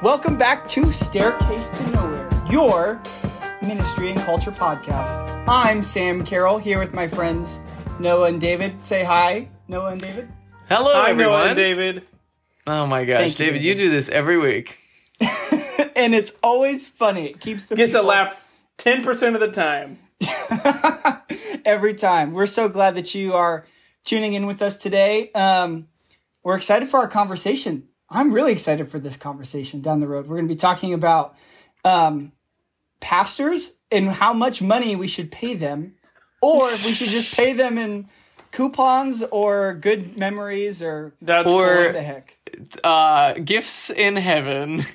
Welcome back to Staircase to Nowhere, your ministry and culture podcast. I'm Sam Carroll here with my friends Noah and David. Say hi, Noah and David. Hello, Hi, everyone. Noah and David. Oh my gosh, Thank you, David, you do this every week. and it's always funny. It keeps the Get the laugh 10% of the time. every time. We're so glad that you are tuning in with us today. Um, we're excited for our conversation. I'm really excited for this conversation down the road. We're going to be talking about um, pastors and how much money we should pay them, or if we should just pay them in coupons or good memories or That's Or- what the heck. Uh, gifts in heaven.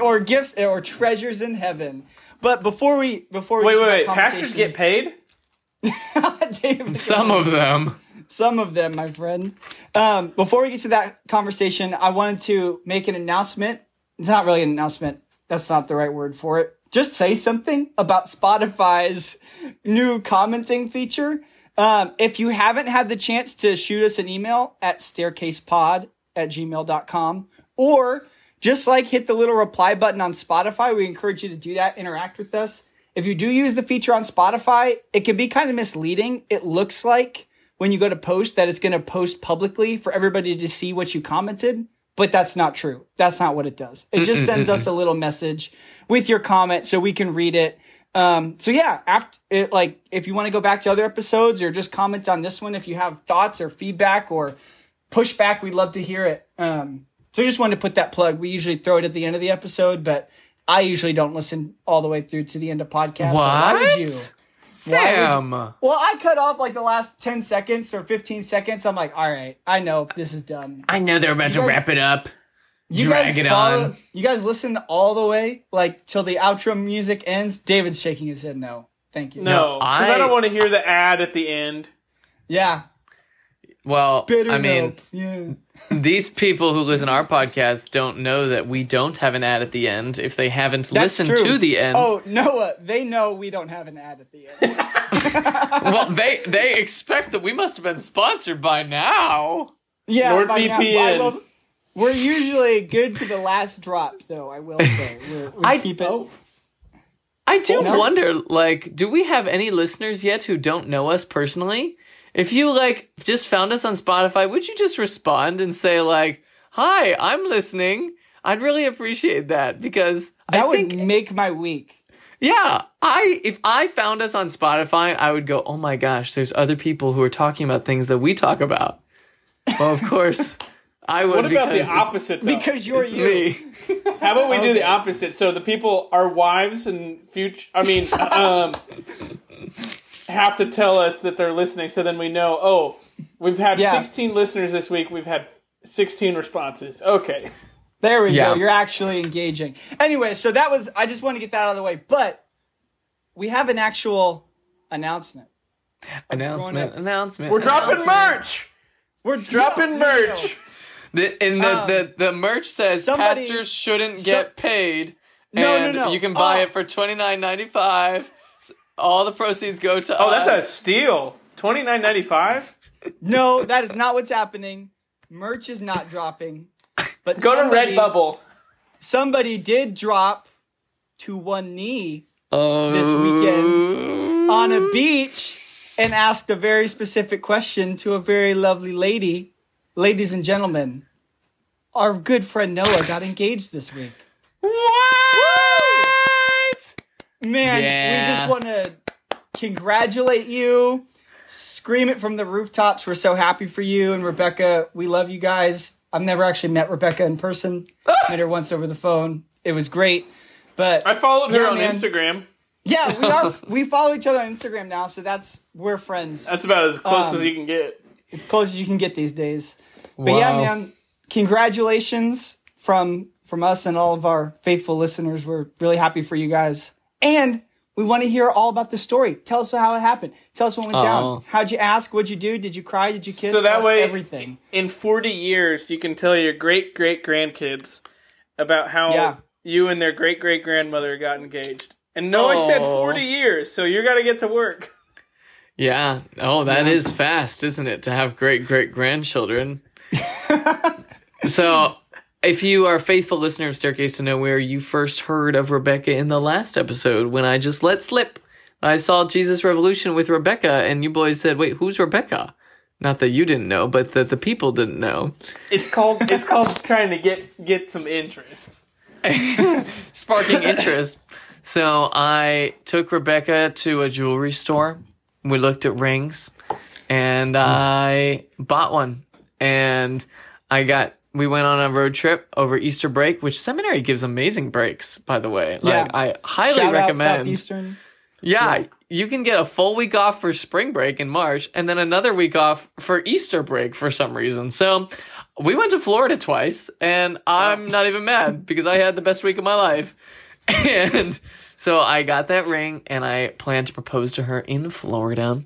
Or gifts or treasures in heaven. But before we before we Wait, wait, wait. Pastors get paid? Some of them. Some of them, my friend. Um, before we get to that conversation, I wanted to make an announcement. It's not really an announcement. That's not the right word for it. Just say something about Spotify's new commenting feature. Um, if you haven't had the chance to shoot us an email at staircasepod at gmail.com or just like hit the little reply button on Spotify, we encourage you to do that, interact with us. If you do use the feature on Spotify, it can be kind of misleading. It looks like when you go to post that it's going to post publicly for everybody to see what you commented, but that's not true. That's not what it does. It just sends us a little message with your comment so we can read it. Um, so yeah, after it, like if you want to go back to other episodes or just comment on this one, if you have thoughts or feedback or pushback, we'd love to hear it. Um, so I just wanted to put that plug. We usually throw it at the end of the episode, but I usually don't listen all the way through to the end of podcasts. So why would What? you? Sam. Well, I cut off like the last 10 seconds or 15 seconds. I'm like, all right, I know this is done. I know they're about to wrap it up. You Drag guys it follow, on. You guys listen all the way, like till the outro music ends. David's shaking his head no. Thank you. No, because I, I- don't want to hear the ad at the end. Yeah. Well, Bitter I mean, help. Yeah. These people who listen to our podcast don't know that we don't have an ad at the end if they haven't That's listened true. to the end. Oh, Noah, they know we don't have an ad at the end. Well, they they expect that we must have been sponsored by now. Yeah, by now- NordVPN. we're usually good to the last drop, though. I will say we're, we I- keep it. Oh, I do wonder, like, do we have any listeners yet who don't know us personally? If you like just found us on Spotify, would you just respond and say like, "Hi, I'm listening." I'd really appreciate that because that I would think, make my week. yeah, I if I found us on Spotify, I would go, "Oh my gosh, there's other people who are talking about things that we talk about." Well, of course, I would. what about the opposite, though? Because you're It's you. me. How about we do the opposite? So the people, our wives and future, I mean, um, have to tell us that they're listening so then we know, oh, we've had Yeah. 16 listeners this week. We've had 16 responses. Okay. There we Yeah. go. You're actually engaging. Anyway, so that was. I just want to get that out of the way. But we have an actual announcement. announcement, up. announcement. We're dropping Announcement. merch. We're Dropping no, no, no. merch. The, and the, Um, the, the merch says somebody- pastors shouldn't so- get paid. No, no, and no. You can buy Oh. it for twenty nine ninety five. All the proceeds go to Oh, that's a steal. Twenty nine ninety five. No, that is not what's happening. Merch is not dropping. But Go to somebody- Redbubble. Somebody did drop to one knee oh. this weekend on a beach and asked a very specific question to a very lovely lady. Ladies and gentlemen, our good friend Noah got engaged this week. What? Man, Yeah. we just want to congratulate you. Scream it from the rooftops. We're so happy for you and Rebecca. We love you guys. I've never actually met Rebecca in person. met her once over the phone. It was great. But I followed her Yeah, on man. Instagram. yeah, we are we follow each other on Instagram now, so that's we're friends. That's about as close Um, as you can get. as close as you can get these days. But yeah, man, congratulations from from us and all of our faithful listeners. We're really happy for you guys. And we want to hear all about the story. Tell us how it happened. Tell us what went Aw. down. How'd you ask? What'd you do? Did you cry? Did you kiss? So that Tell us way- everything. In 40 years, you can tell your great great grandkids about how Yeah. you and their great great grandmother got engaged. And no, I said 40 years, so you got to get to work. Yeah. Oh, that is fast, isn't it? To have great great grandchildren. so, if you are a faithful listener of Staircase to Nowhere, you first heard of Rebecca in the last episode when I just let slip. I saw Jesus Revolution with Rebecca, and you boys said, "Wait, who's Rebecca?" Not that you didn't know, but that the people didn't know. It's called it's called trying to get get some interest. Sparking interest. So I took Rebecca to a jewelry store. We looked at rings, and hmm. I bought one. And I got. We went on a road trip over Easter break, which seminary gives amazing breaks, by the way. Like, Yeah. I highly Shout out recommend. Southeastern. Yeah, you can get a full week off for spring break in March and then another week off for Easter break for some reason. So we went to Florida twice and I'm oh. not even mad because I had the best week of my life. And so I got that ring and I plan to propose to her in Florida.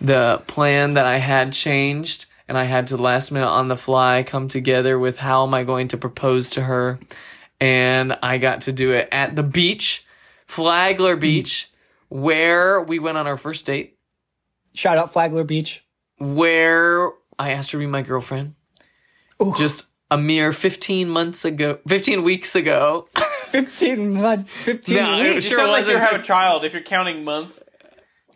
The plan that I had changed and I had to last minute on the fly come together with how am I going to propose to her. And I got to do it at the beach, Flagler Beach where we went on our first date, Shout out Flagler Beach. where I asked her to be my girlfriend. Ooh. Just a mere 15 months ago, 15 weeks ago. 15 months, 15 No, it weeks. It Sure sounds like you have a child if you're counting months.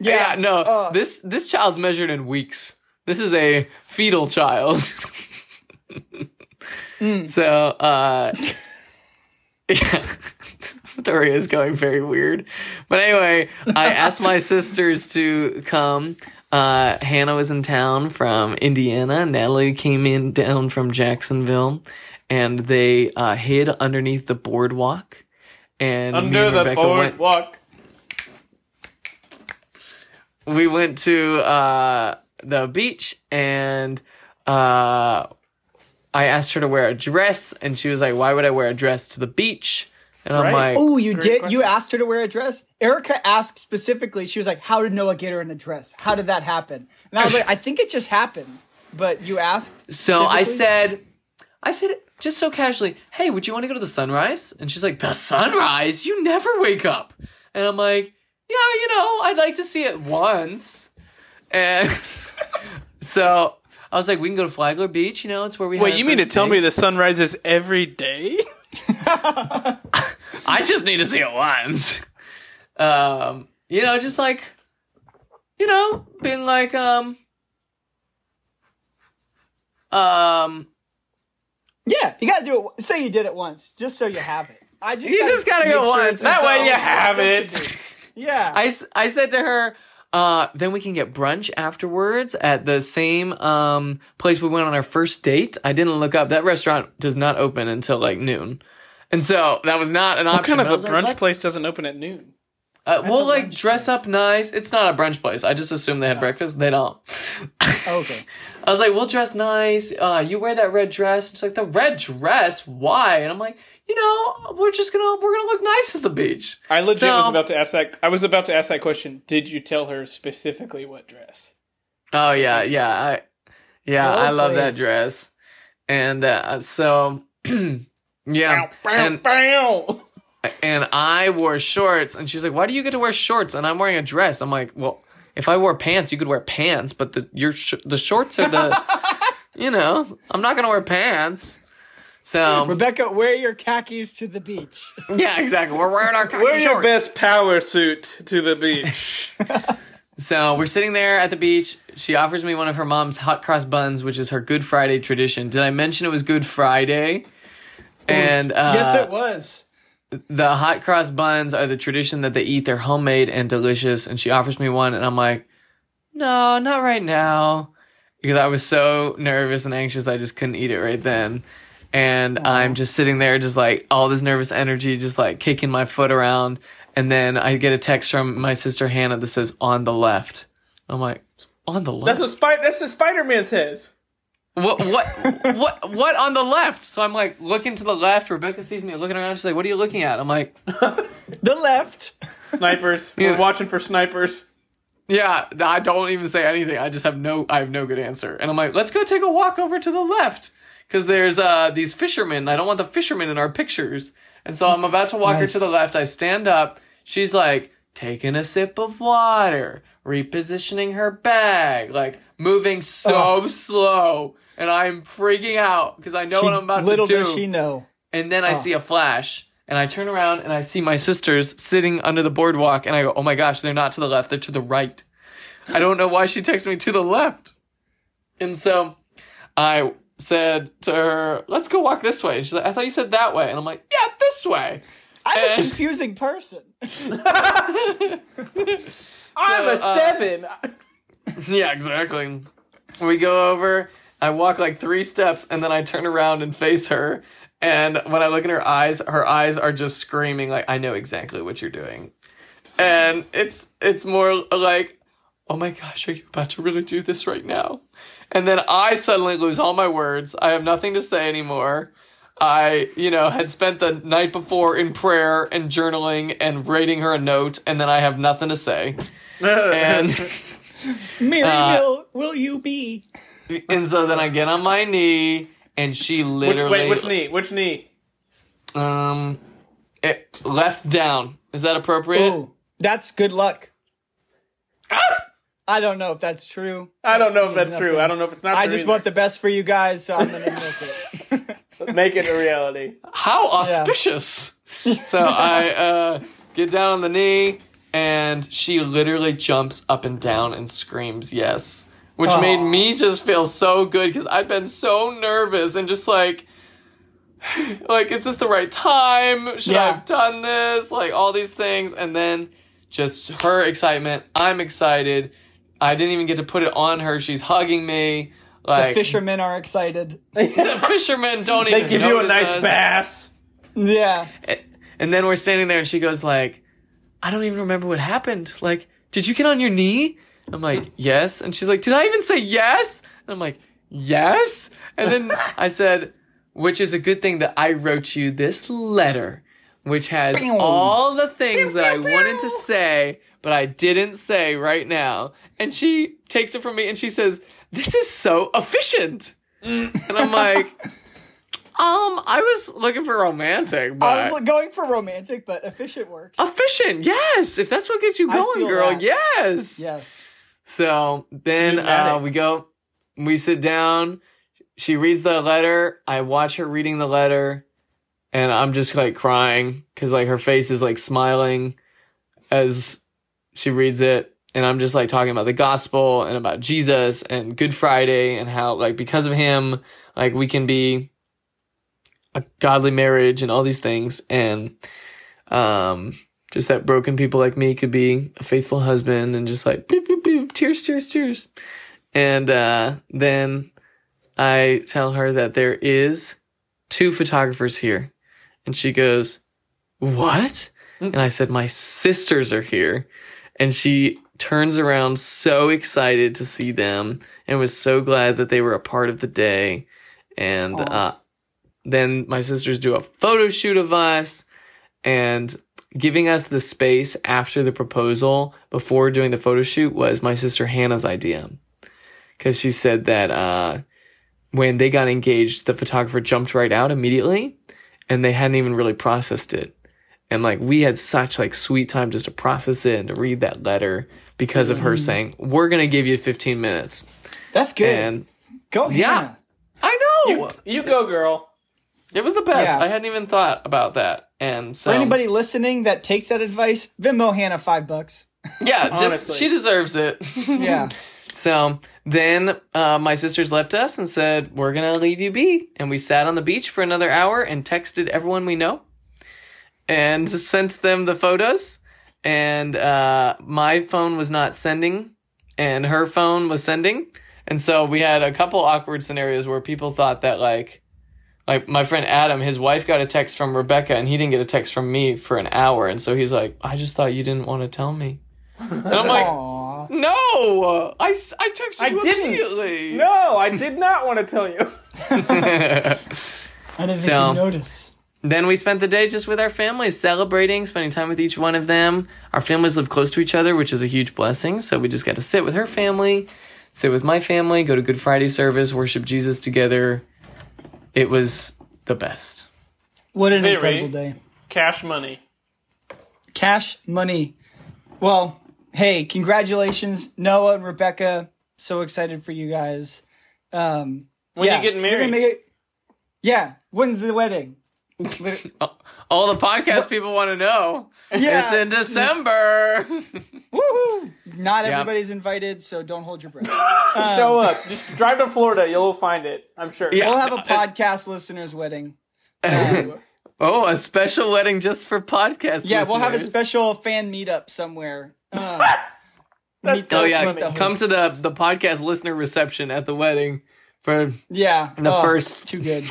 yeah, no, uh, this this child's measured in weeks. This is a fetal child. So, uh, yeah, story is going very weird. But anyway, I asked my sisters to come. Uh, Hannah was in town from Indiana. Natalie came in down from Jacksonville, and they uh, hid underneath the boardwalk. And Under and the Rebecca went- boardwalk. we went to uh, the beach and uh, I asked her to wear a dress, and she was like, "Why would I wear a dress to the beach?" And I'm like, Oh, you did? question. You asked her to wear a dress? Erica asked specifically, she was like, How did Noah get her in a dress? How did that happen? And I was like, I think it just happened. But you asked. So I said, I said just so casually, "Hey, would you want to go to the sunrise?" And she's like, "The sunrise? You never wake up." And I'm like, "Yeah, you know, I'd like to see it once." And so I was like, "We can go to Flagler Beach. You know, it's where we." Wait, our you mean to first tell date." me the sun rises every day? I just need to see it once. Um, you know, just like, you know, being like, um, um, Yeah, you gotta do it. Say you did it once, just so you have it. I just You just gotta go sure once. That way you have it. to do. Yeah. I, s- I said to her, uh, then we can get brunch afterwards at the same um place we went on our first date. I didn't look up that restaurant does not open until like noon, and so that was not an option. What kind of But I a was like, brunch place doesn't open at noon? Uh, we'll like dress place. up nice. It's not a brunch place. I just assumed they had breakfast. They don't. okay. I was like, we'll dress nice. Uh, you wear that red dress. She's like, the red dress? Why? And I'm like, you know, we're just gonna we're gonna look nice at the beach. I legit So- was about to ask that. I was about to ask that question. Did you tell her specifically what dress? Oh yeah, yeah, I, yeah, Well I love played. that dress. And uh, so, yeah, and bow. and I wore shorts, and she's like, "Why do you get to wear shorts?" And I'm wearing a dress. I'm like, "Well, if I wore pants, you could wear pants, but the your sh- the shorts are the, you know, I'm not gonna wear pants." So Rebecca, wear your khakis to the beach. yeah, exactly. We're wearing our khaki Wear your shorts. best power suit to the beach. So we're sitting there at the beach. She offers me one of her mom's hot cross buns, which is her Good Friday tradition. Did I mention it was Good Friday? And uh, yes, it was. the hot cross buns are the tradition that they eat. They're homemade and delicious. And she offers me one, and I'm like, no, not right now, because I was so nervous and anxious. I just couldn't eat it right then. And I'm just sitting there, just like all this nervous energy, just like kicking my foot around. And then I get a text from my sister Hannah that says "on the left." I'm like, "On the left." That's what Spider. That's what Spider Man says. What what what what on the left? So I'm like looking to the left. Rebecca sees me looking around. She's like, "What are you looking at?" I'm like, The left. Snipers. Yeah. We're watching for snipers. "Yeah." I don't even say anything. I just have no. I have no good answer. And I'm like, "Let's go take a walk over to the left because there's uh these fishermen. I don't want the fishermen in our pictures." And so I'm about to walk Nice. her to the left. I stand up. She's like taking a sip of water, repositioning her bag, like moving so slow. And I'm freaking out because I know She- what I'm about to do. Little does she know. And then I see a flash, and I turn around and I see my sisters sitting under the boardwalk, and I go, "Oh my gosh, they're not to the left; they're to the right." I don't know why she texted me to the left, and so I said to her, "Let's go walk this way." And she's like, "I thought you said that way," and I'm like, "Yeah, this way." I'm a Eh. confusing person. I'm a So, uh, seven. yeah, exactly. We go over. I walk like three steps, and then I turn around and face her. And when I look in her eyes, her eyes are just screaming like, "I know exactly what you're doing." And it's it's more like, "Oh my gosh, are you about to really do this right now?" And then I suddenly lose all my words. I have nothing to say anymore. I, you know, had spent the night before in prayer and journaling and writing her a note, and then I have nothing to say. And Mary, Uh, will, will you be? and so then I get on my knee, and she which literally wait, which knee? Which knee? um it left down. Is that appropriate? Ooh, that's good luck. I don't know if that's true. I don't know if Means that's true. I don't know if it's not. I just either. want the best for you guys, so I'm gonna milk it. make it a reality. How auspicious! so I uh, get down on the knee, and she literally jumps up and down and screams yes, which Aw. made me just feel so good because I'd been so nervous and just like. Like, is this the right time? Should I have done this? Like, all these things. And then just her excitement. I'm excited. I didn't even get to put it on her. She's hugging me. The Like, fishermen are excited. the fishermen don't They even give you a nice us. bass. Yeah. And then we're standing there and she goes like, I don't even remember what happened. Like, did you get on your knee? I'm like, yes. And she's like, did I even say yes? And I'm like, yes. And then I said, which is a good thing that I wrote you this letter, which has Pew. all the things that I wanted to say, but I didn't say right now. And she takes it from me and she says, this is so efficient. And I'm like, um, I was looking for romantic, but I was going for romantic, but efficient works. Efficient, yes. If that's what gets you going, girl, that. yes. yes. So then uh, we go, we sit down. She reads the letter. I watch her reading the letter, and I'm just like crying because like her face is like smiling as she reads it. And I'm just like talking about the gospel and about Jesus and Good Friday and how like because of him, like we can be a godly marriage and all these things. And um just that broken people like me could be a faithful husband and just like boop, boop, boop, tears, tears, tears. And uh, then I tell her that there is two photographers here. And she goes, What? And I said, My sisters are here. And she turns around so excited to see them and was so glad that they were a part of the day. And uh, then my sisters do a photo shoot of us and giving us the space after the proposal before doing the photo shoot was my sister Hannah's idea. Because she said that uh, when they got engaged, the photographer jumped right out immediately and they hadn't even really processed it. And like we had such like sweet time just to process it and to read that letter because of her saying, We're gonna give you 15 minutes. That's good. And Go, Yeah. Hannah. I know You, you go, girl. it was the best. Yeah. I hadn't even thought about that. And so For anybody listening that takes that advice, Venmo Hannah five bucks. Yeah, just Honestly. she deserves it. Yeah. So then uh, my sisters left us and said, We're going to leave you be. And we sat on the beach for another hour and texted everyone we know and sent them the photos. And uh, my phone was not sending, and her phone was sending. And so we had a couple awkward scenarios where people thought that, like, like my friend Adam, his wife got a text from Rebecca, and he didn't get a text from me for an hour. And so he's like, I just thought you didn't want to tell me. And I'm like, Aw. no, I texted I you didn't. immediately. No, I did not want to tell you. I didn't So- even notice. Then we spent the day just with our families, celebrating, spending time with each one of them. Our families live close to each other, which is a huge blessing. So we just got to sit with her family, sit with my family, go to Good Friday service, worship Jesus together. It was the best. What an Very. incredible day. Cash money. Cash, money. Well, hey, congratulations, Noah and Rebecca. So excited for you guys. Um, When yeah, you getting married? it- yeah, when's the wedding? Lit- All the podcast people want to know. Yeah. It's in December. Woohoo! Not Yeah. everybody's invited, so don't hold your breath. Show up. Just drive to Florida. You'll find it. I'm sure. Yeah. We'll have a podcast listeners wedding. Um, oh, a special wedding just for podcast. yeah, we'll have a special fan meetup somewhere. Um, That's meet so Oh the- yeah, meet the come to the the podcast listener reception at the wedding for Yeah, The Oh, first- too good.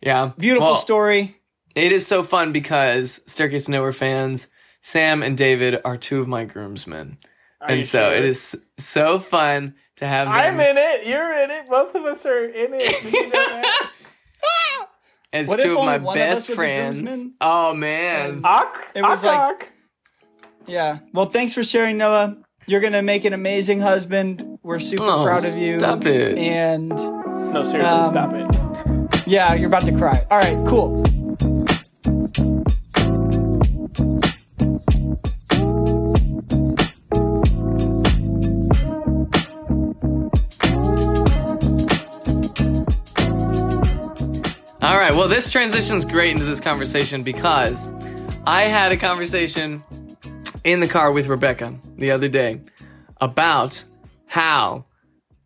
Yeah. Beautiful Well, story. It is so fun because Staircase to Nowhere fans, Sam and David are two of my groomsmen, Are and so sure? it is so fun to have them I'm in it. You're in it. Both of us are in it. Did you know as What if two of only my one of us best was a friends. Oh man, Ock. It was ock, like- ock. Yeah. Well, thanks for sharing, Noah. You're gonna make an amazing husband. We're super Oh, proud of you. stop it. And No, seriously, Um, stop it. Yeah, you're about to cry. All right, cool. All right, well, this transitions great into this conversation because I had a conversation in the car with Rebecca the other day about how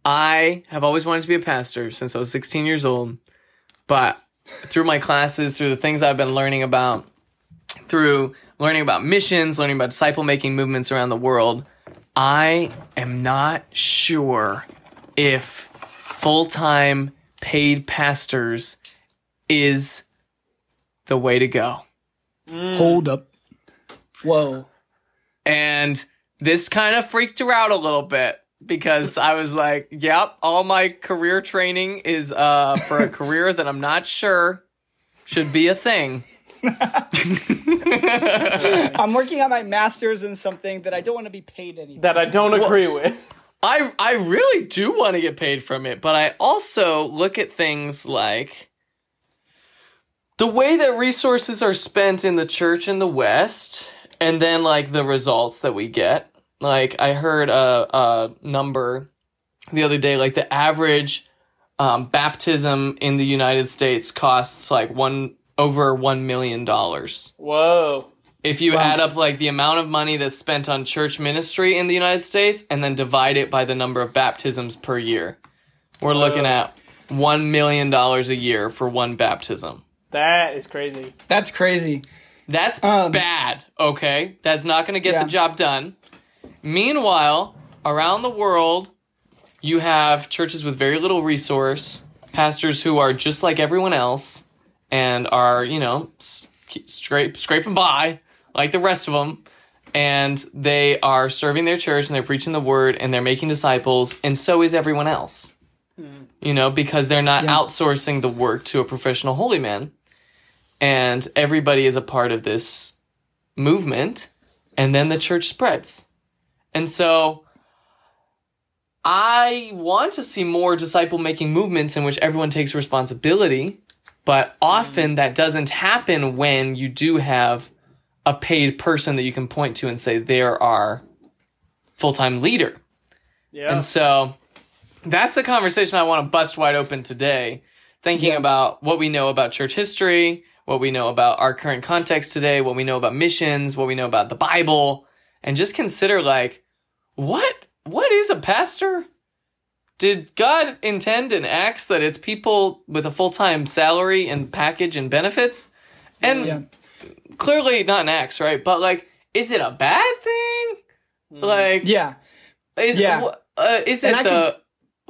I have always wanted to be a pastor since I was 16 years old, but through my classes, through the things I've been learning about, through learning about missions, learning about disciple making movements around the world, I am not sure if full time paid pastors is the way to go. Mm. Hold up. Whoa. And this kind of freaked her out a little bit because I was like, yep, all my career training is uh, for a career that I'm not sure should be a thing. I'm working on my master's in something that I don't want to be paid anything. That I don't agree with. I I really do want to get paid from it, but I also look at things like the way that resources are spent in the church in the West, and then like the results that we get. Like I heard a, a number the other day, like the average um, baptism in the United States costs like one over one million dollars Whoa. if you Wow. add up like the amount of money that's spent on church ministry in the United States and then divide it by the number of baptisms per year, we're looking at one million dollars a year for one baptism. That is crazy. That's crazy. That's Um, bad. Okay, that's not going to get Yeah. the job done. Meanwhile, around the world, you have churches with very little resource, pastors who are just like everyone else, and are you know scrape scraping by like the rest of them, and they are serving their church and they're preaching the word and they're making disciples, and so is everyone else. Hmm. You know, because they're not Yeah. outsourcing the work to a professional holy man and everybody is a part of this movement and then the church spreads and so i want to see more disciple making movements in which everyone takes responsibility but often mm. that doesn't happen when you do have a paid person that you can point to and say they're our full-time leader Yeah. and so that's the conversation I want to bust wide open today, thinking Yeah. about what we know about church history, what we know about our current context today, what we know about missions, what we know about the Bible, and just consider like what what is a pastor? Did God intend and acts that it's people with a full-time salary and package and benefits? And Yeah. clearly not an Acts, right? But like is it a bad thing? Like Yeah. is Yeah. uh, is it And the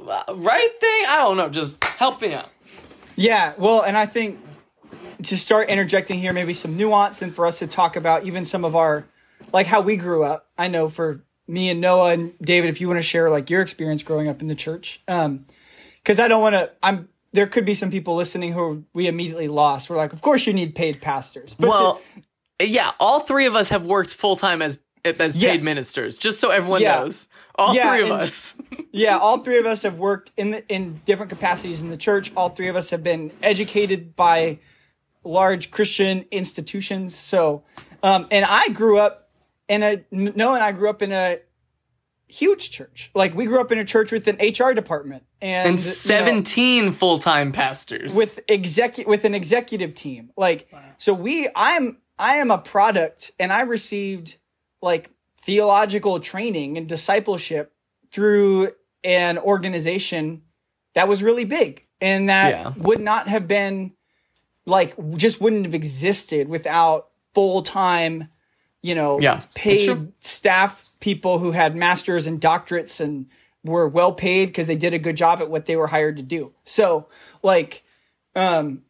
uh, right thing? I don't know. Just help me out. Yeah, well, and I think to start interjecting here, maybe some nuance, and for us to talk about even some of our, like how we grew up. I know for me and Noah and David, if you want to share like your experience growing up in the church, um, because I don't want to. I'm there could be some people listening who we immediately lost. We're like, of course you need paid pastors, but to- well, yeah, all three of us have worked full time as as paid Yes. ministers. Just so everyone Yeah. knows, all Yeah, three of and- us. yeah, all three of us have worked in the, in different capacities in the church. All three of us have been educated by large Christian institutions. So, um, and I grew up in a Noah and I grew up in a huge church. Like we grew up in a church with an HR department and, And you know, 17 full time pastors. with execu- with an executive team. Like so we I'm I am a product and I received like theological training and discipleship through an organization that was really big and that Yeah. would not have been like just wouldn't have existed without full-time you know Yeah, paid staff people who had masters and doctorates and were well paid because they did a good job at what they were hired to do. So like um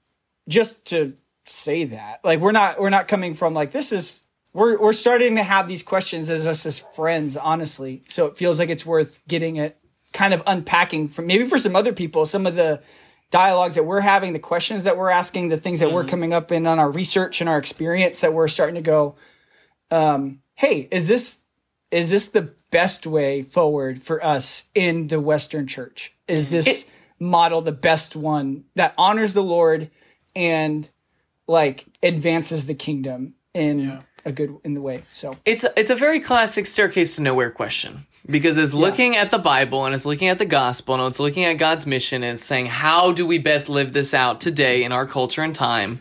just to say that like we're not we're not coming from like this is we're we're starting to have these questions as us as friends honestly. So it feels like it's worth getting it kind of unpacking from maybe for some other people some of the dialogues that we're having the questions that we're asking the things that we're coming up in on our research and our experience that we're starting to go um hey is this is this the best way forward for us in the western church? Is this model the best one that honors the lord and like advances the kingdom in a good in the way? So it's it's a very classic staircase to nowhere question because it's looking at the Bible and it's looking at the gospel and it's looking at God's mission and it's saying how do we best live this out today in our culture and time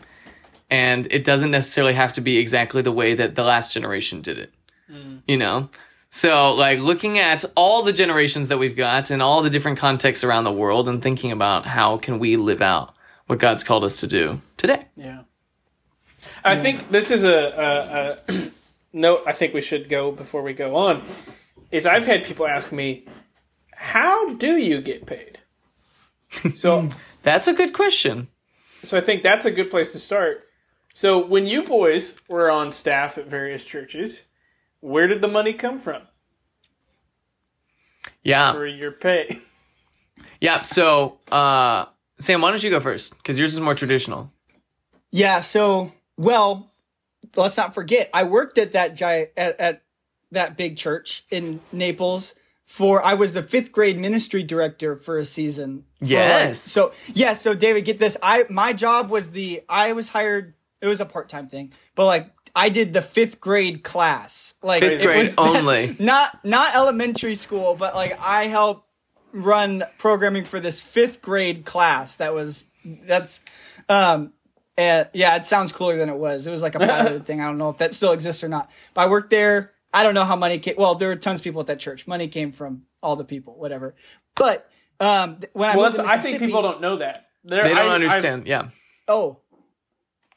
and it doesn't necessarily have to be exactly the way that the last generation did it mm. you know so like looking at all the generations that we've got and all the different contexts around the world and thinking about how can we live out what God's called us to do today Yeah. I think this is a, a, a note I think we should go before we go on. Is I've had people ask me, how do you get paid? So, that's a good question so I think that's a good place to start. So, when you boys were on staff at various churches, where did the money come from yeah for your pay? Yeah. So, uh, Sam, why don't you go first? Because yours is more traditional. Yeah. So, well, let's not forget, I worked at that giant at, at that big church in Naples for I was the fifth grade ministry director for a season. for, like- Yes. so yeah. So David, get this. I my job was the I was hired. It was a part time thing, but like I did the fifth grade class. Like Fifth it grade was only. not not elementary school, but like I helped run programming for this fifth grade class. That was that's um and yeah, it sounds cooler than it was. It was like a piloted thing. I don't know if that still exists or not. But I worked there. I don't know how money came. Well, there were tons of people at that church. Money came from all the people, whatever. But um, when I Well, moved to that's, I think people don't know that. They're, They don't I- I- understand. yeah. Oh,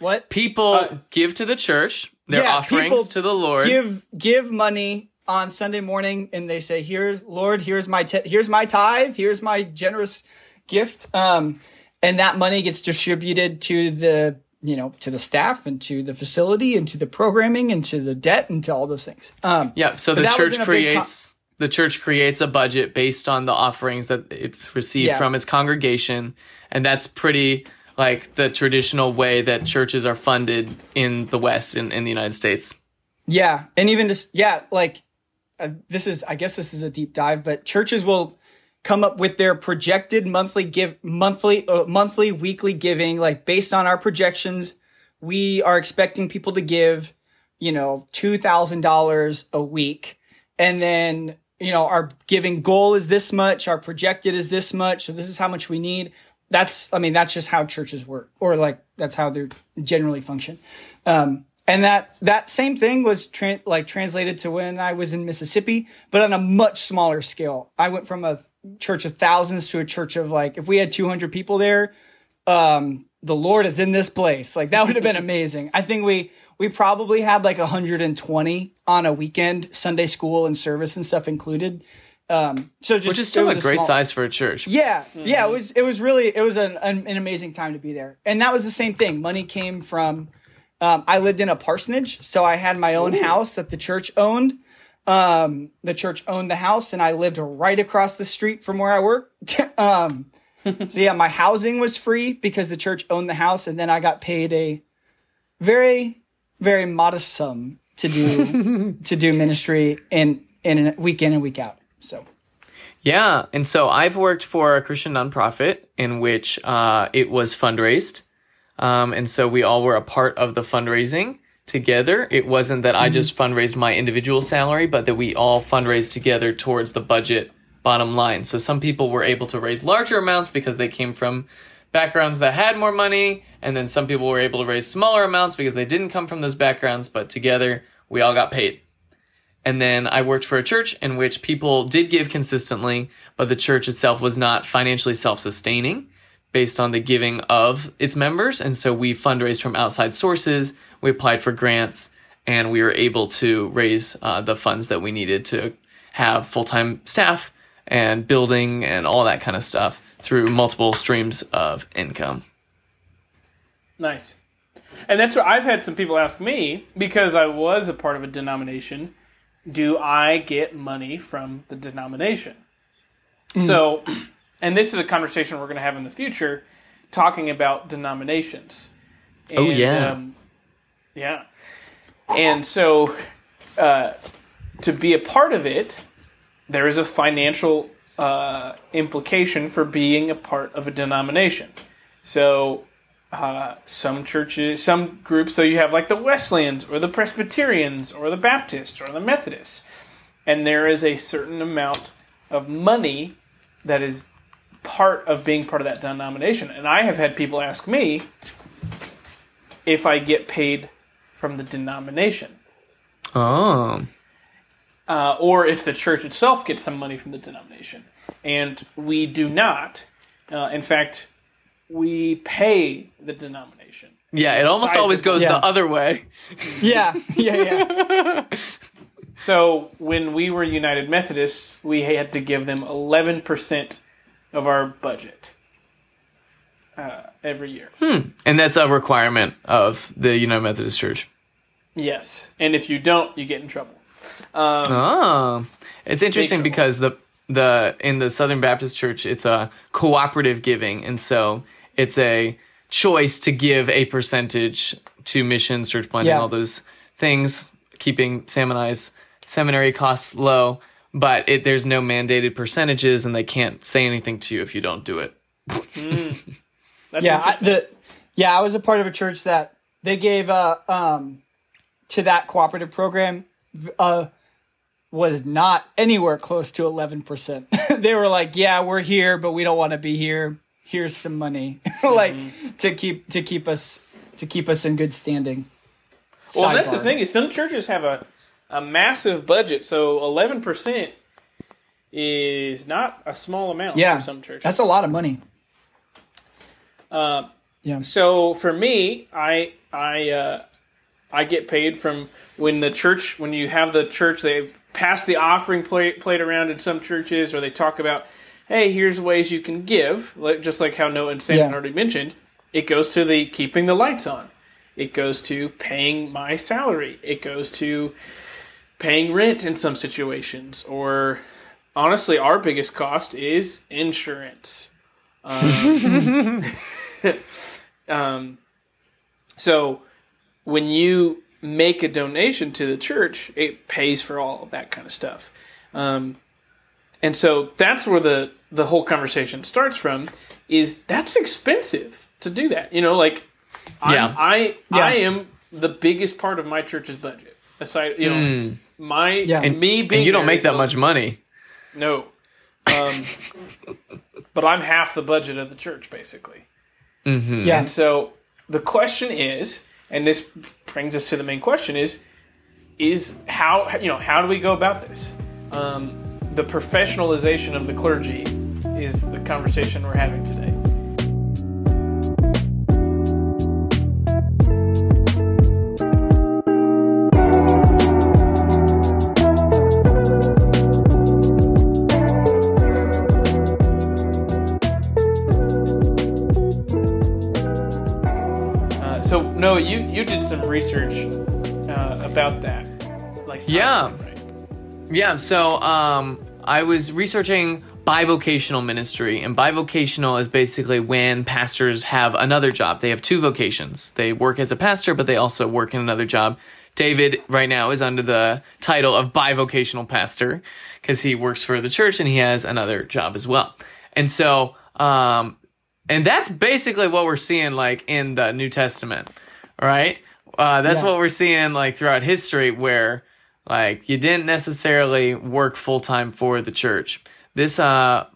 what? People Uh, give to the church their Yeah, offerings to the Lord. Give give money on Sunday morning, and they say, "Here, Lord, here's my t- here's my tithe. Here's my generous gift." Um, and that money gets distributed to the you know to the staff and to the facility and to the programming and to the debt and to all those things. Um, yeah. So the church wasn't a big co- creates the church creates a budget based on the offerings that it's received Yeah. from its congregation, and that's pretty like the traditional way that churches are funded in the West in, in the United States. Yeah, and even just yeah, like uh, this is I guess this is a deep dive, but churches will come up with their projected monthly give monthly uh, monthly weekly giving like based on our projections. We are expecting people to give, you know, two thousand dollars a week, and then you know our giving goal is this much, our projected is this much, so this is how much we need. That's I mean that's just how churches work, or like that's how they're generally function. Um, and that that same thing was tran like translated to when I was in Mississippi, but on a much smaller scale. I went from a church of thousands to a church of like if we had 200 people there, um, the Lord is in this place. Like that would have been amazing. I think we we probably had like 120 on a weekend, Sunday school and service and stuff included. Um, so just Which is it still a great small- size for a church. yeah, yeah, it was it was really it was an, an an amazing time to be there, and that was the same thing. Money came from. Um, I lived in a parsonage, so I had my own house that the church owned. Um, the church owned the house, and I lived right across the street from where I worked. um, so yeah, my housing was free because the church owned the house, and then I got paid a very very modest sum to do to do ministry in in a week in and week out. So Yeah, and so I've worked for a Christian nonprofit in which uh, it was fundraised, um, and so we all were a part of the fundraising together. It wasn't that I just fundraised my individual salary, but that we all fundraised together towards the budget bottom line. So some people were able to raise larger amounts because they came from backgrounds that had more money, and then some people were able to raise smaller amounts because they didn't come from those backgrounds, but together we all got paid. And then I worked for a church in which people did give consistently, but the church itself was not financially self sustaining based on the giving of its members. And so we fundraised from outside sources, we applied for grants, and we were able to raise uh, the funds that we needed to have full time staff and building and all that kind of stuff through multiple streams of income. Nice. And that's what I've had some people ask me because I was a part of a denomination. Do I get money from the denomination? So, and this is a conversation we're going to have in the future, talking about denominations. And, Oh, yeah. um, yeah. And so, uh, to be a part of it, there is a financial uh, implication for being a part of a denomination. So, uh, some churches, some groups, so you have like the Wesleyans or the Presbyterians or the Baptists or the Methodists, and there is a certain amount of money that is part of being part of that denomination. And I have had people ask me if I get paid from the denomination. Oh. uh, or if the church itself gets some money from the denomination. And we do not. Uh, in fact, we pay the denomination. Yeah, it almost always goes Yeah. the other way. Yeah, yeah, yeah. So when we were United Methodists, we had to give them 11% of our budget uh, every year. Hmm. And that's a requirement of the United Methodist Church. Yes. And if you don't, you get in trouble. Um, Oh, it's interesting because the the in the Southern Baptist Church, it's a cooperative giving, and so it's a choice to give a percentage to missions, church planting, Yeah. all those things, keeping Salmonize seminary costs low. But it, there's no mandated percentages, and they can't say anything to you if you don't do it. that's yeah, I, the yeah, I was a part of a church that they gave uh um to that cooperative program uh was not anywhere close to 11%. they were like, "Yeah, we're here, but we don't want to be here. Here's some money." like to keep to keep us to keep us in good standing. Well, that's the thing is some churches have a, a massive budget, so eleven percent is not a small amount Yeah. for some churches. That's a lot of money. Uh, Yeah. so for me, I I uh, I get paid from when the church when you have the church they pass the offering plate plate around in some churches, or they talk about, hey, here's ways you can give, like just like how Noah and Sam Yeah. already mentioned. It goes to the keeping the lights on. It goes to paying my salary. It goes to paying rent in some situations, or honestly, our biggest cost is insurance. Um, um, so when you make a donation to the church, it pays for all of that kind of stuff. Um, and so that's where the the whole conversation starts from. Is that's expensive to do that? You know, like Yeah. I Yeah. I am the biggest part of my church's budget. Aside, you know, my Yeah. And, me being and you don't make that a- much money. no. Um, but I'm half the budget of the church, basically. Mm-hmm. Yeah. And so the question is, and this brings us to the main question is, is how you know how do we go about this? Um, the professionalization of the clergy is the conversation we're having today. Uh, so no, you you did some research uh, about that, like Yeah. right? Yeah, so um, I was researching bivocational ministry, and bivocational is basically when pastors have another job. They have two vocations. They work as a pastor, but they also work in another job. David right now is under the title of bivocational pastor because he works for the church and he has another job as well. And so, um, and that's basically what we're seeing like in the New Testament, right? uh, that's Yeah. what we're seeing like throughout history, where like you didn't necessarily work full time for the church. This uh,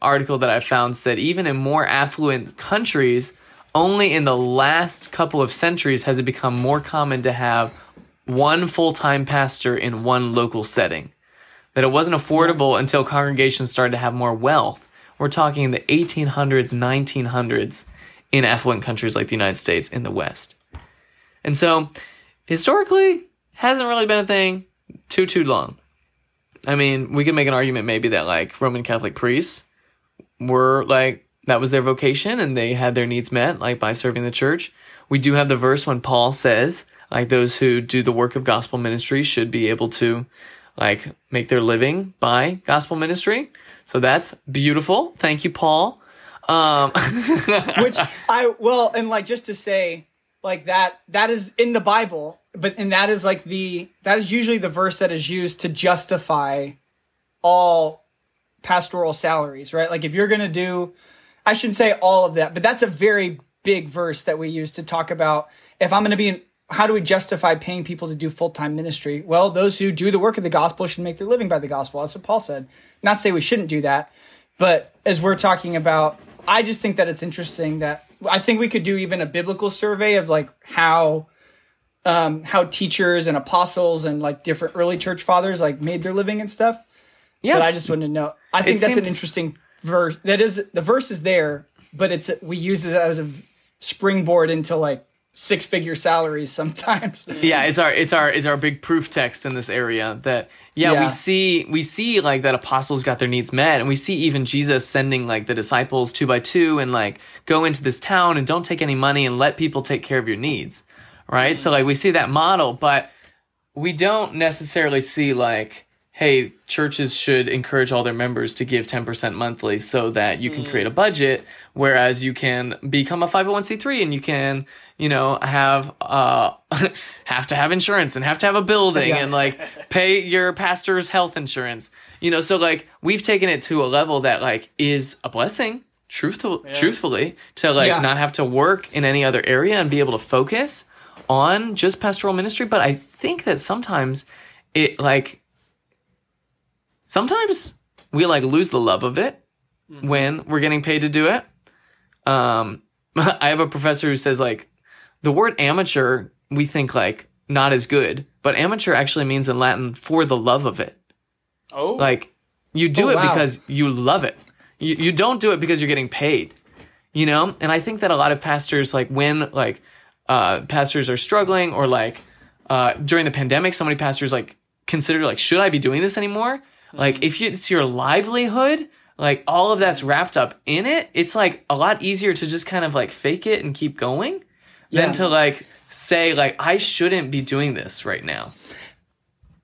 article that I found said even in more affluent countries, only in the last couple of centuries has it become more common to have one full time pastor in one local setting. That it wasn't affordable until congregations started to have more wealth. We're talking the 1800s, 1900s in affluent countries like the United States in the West. And so, historically, hasn't really been a thing too, too long. I mean, we could make an argument maybe that like Roman Catholic priests were like, that was their vocation and they had their needs met, like by serving the church. We do have the verse when Paul says, like, those who do the work of gospel ministry should be able to, like, make their living by gospel ministry. So that's beautiful. Thank you, Paul. Um, which I well, and like just to say, like that that is in the Bible, but and that is like the that is usually the verse that is used to justify all pastoral salaries, right? Like if you're gonna do, I shouldn't say all of that, but that's a very big verse that we use to talk about if I'm gonna be in. How do we justify paying people to do full time ministry? Well, those who do the work of the gospel should make their living by the gospel. That's what Paul said. Not to say we shouldn't do that, but as we're talking about, I just think that it's interesting that I think we could do even a biblical survey of like how um how teachers and apostles and like different early church fathers like made their living and stuff. yeah. But I just wanted to know. I think It that's an interesting verse. That is the verse is there, but it's we use it as a springboard into like six figure salaries sometimes. yeah it's our it's our it's our big proof text in this area that yeah, Yeah. we see we see like that apostles got their needs met and we see even jesus sending like the disciples two by two and like go into this town and don't take any money and let people take care of your needs right? So like we see that model but we don't necessarily see like hey churches should encourage all their members to give 10% monthly so that you can create a budget whereas you can become a 501c3 and you can you know have uh have to have insurance and have to have a building Yeah. and like pay your pastor's health insurance. You know so like we've taken it to a level that like is a blessing truthful truthfully to like Yeah. not have to work in any other area and be able to focus on just pastoral ministry but i think that sometimes it like sometimes we like lose the love of it when we're getting paid to do it um i have a professor who says like the word amateur we think like not as good but amateur actually means in latin for the love of it Oh, like you do Oh, it wow. because you love it. You you don't do it because you're getting paid. You know? And I think that a lot of pastors like when like uh pastors are struggling or like uh during the pandemic so many pastors like consider like should I be doing this anymore? Like if you, it's your livelihood, like all of that's wrapped up in it, it's like a lot easier to just kind of like fake it and keep going Yeah. than to like say like I shouldn't be doing this right now.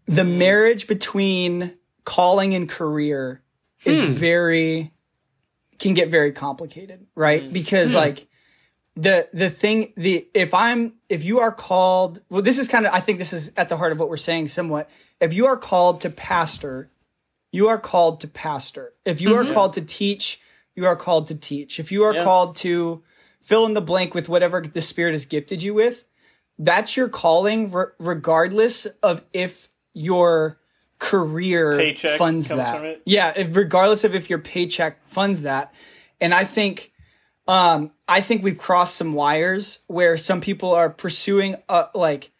the marriage between calling and career is Hmm. very can get very complicated right because Hmm. like the the thing the if i'm if you are called well this is kind of i think this is at the heart of what we're saying somewhat. If you are called to pastor you are called to pastor. If you Mm-hmm. are called to teach you are called to teach. If you are Yeah. called to fill in the blank with whatever the spirit has gifted you with that's your calling re- regardless of if your career Paycheck funds that. yeah if, regardless of if your paycheck funds that. And i think um i think we've crossed some wires where some people are pursuing uh like